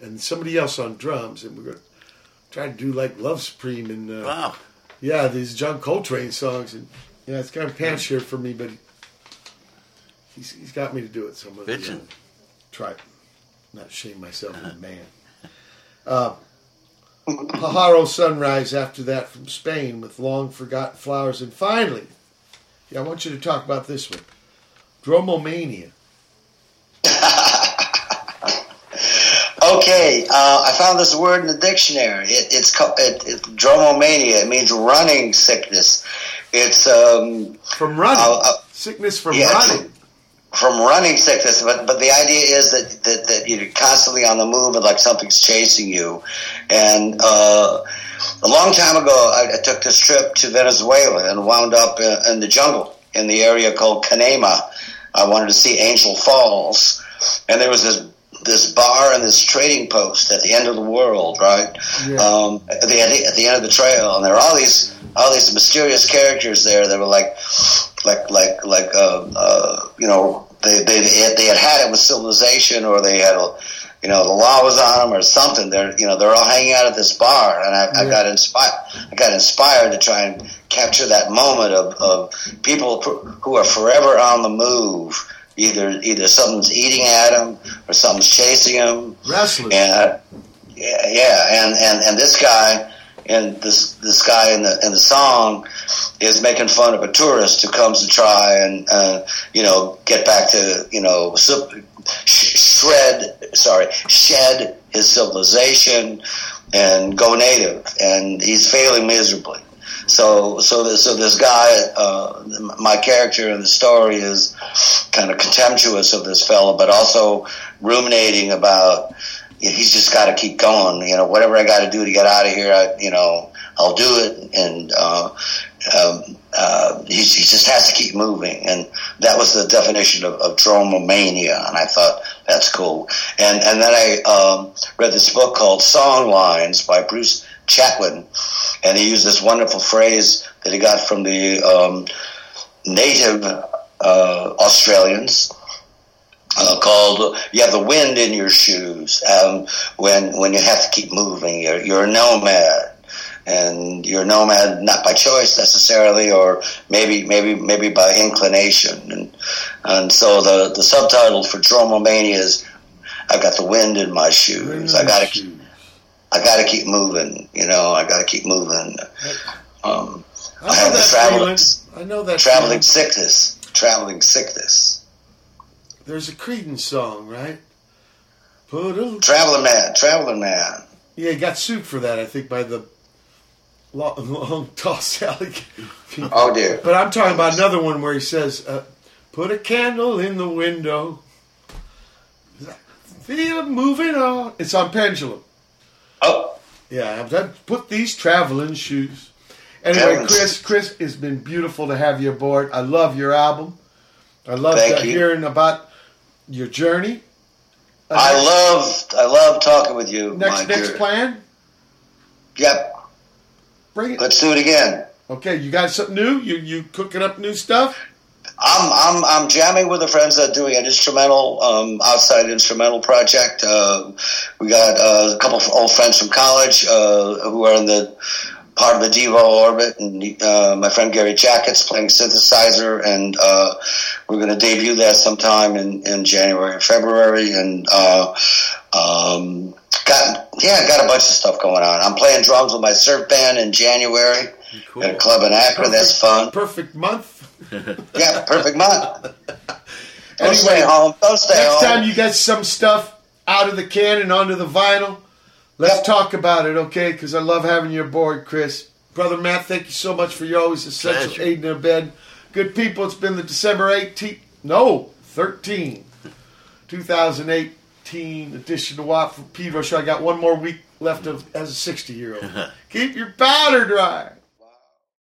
and somebody else on drums. And we're going to try to do like Love Supreme and uh, Wow. yeah, these John Coltrane songs. And yeah, it's kind of pants shirt for me, but he, he's, he's got me to do it. So I'm going to try it. Not shame myself as a man. Uh, Pajaro Sunrise after that from Spain with long forgotten flowers. And finally, yeah, I want you to talk about this one Dromomania. Okay, uh, I found this word in the dictionary. It, it's called it, it, dromomania. It means running sickness. It's um, From running. uh, uh, Sickness from yeah, running. From running sickness. But but the idea is that that, that you're constantly on the move and like something's chasing you. And uh, a long time ago, I, I took this trip to Venezuela and wound up in, in the jungle in the area called Canaima. I wanted to see Angel Falls, and there was this this bar and this trading post at the end of the world, right? Yeah. Um, at the at the- end of the trail, and there were all these all these mysterious characters there that were like like like like uh, uh, you know they they they had, they had had it with civilization or they had a you know the law was on them or something. They're you know they're all hanging out at this bar, and I, I got inspired. I got inspired to try and capture that moment of, of people who are forever on the move. Either either something's eating at them or something's chasing them. Wrestling. And uh, yeah, yeah, and, and, and this guy and this this guy in the in the song is making fun of a tourist who comes to try and uh, you know get back to you know sh- shred sorry shed his civilization and go native, and he's failing miserably. So so this, so this guy, uh, my character in the story is kind of contemptuous of this fellow, but also ruminating about he's just got to keep going. You know, whatever I got to do to get out of here, I, you know, I'll do it. And uh, um, uh, he, just has to keep moving. And that was the definition of, of dromomania. And I thought that's cool. And and then I um, read this book called Songlines by Bruce Chatwin, and he used this wonderful phrase that he got from the um, native uh, Australians uh, called "You have the wind in your shoes." Um, when when you have to keep moving, you're you're a nomad, and you're a nomad not by choice necessarily, or maybe maybe maybe by inclination. And and so the the subtitle for Dromomania is "I've got the wind in my shoes. I got to I got to keep moving. You know, I got to keep moving." Um, I I have the traveling. I know that traveling feeling. sickness. Traveling sickness. There's a Creedence song, right? Put a Traveling man. Traveling man. Yeah, he got sued for that, I think, by the long, long tall Sally. Oh, dear. But I'm talking about another one where he says, uh, "Put a candle in the window, feel moving on." It's on Pendulum. Oh, yeah. I've done, put these traveling shoes. Anyway, Chris, Chris, it's been beautiful to have you aboard. I love your album. I love uh, hearing about your journey. I love I love talking with you. Next, next dear. plan. Yep. Bring it. Let's do it again. Okay, you got something new? You you cooking up new stuff? I'm I'm I'm jamming with the friends that are doing an instrumental um, outside instrumental project. Uh, we got uh, a couple of old friends from college uh, who are in the part of the Devo orbit, and uh, my friend Gary Jackett's playing synthesizer, and uh, we're going to debut that sometime in, in January or February, and uh, um, got yeah, got a bunch of stuff going on. I'm playing drums with my surf band in January at a club in Akron. That's fun. Perfect month. Yeah, perfect month. Don't Anyway, stay home. Don't stay Next home. time you get some stuff out of the can and onto the vinyl, let's talk about it, okay? Because I love having you aboard, Chris. Brother Matt, thank you so much for your always essential Pleasure. aid in our bed. Good people, it's been the December 18th, no, 13, 2018 edition of Watt from Pedro Show. I got one more week left of as a 60 year old. Keep your powder dry.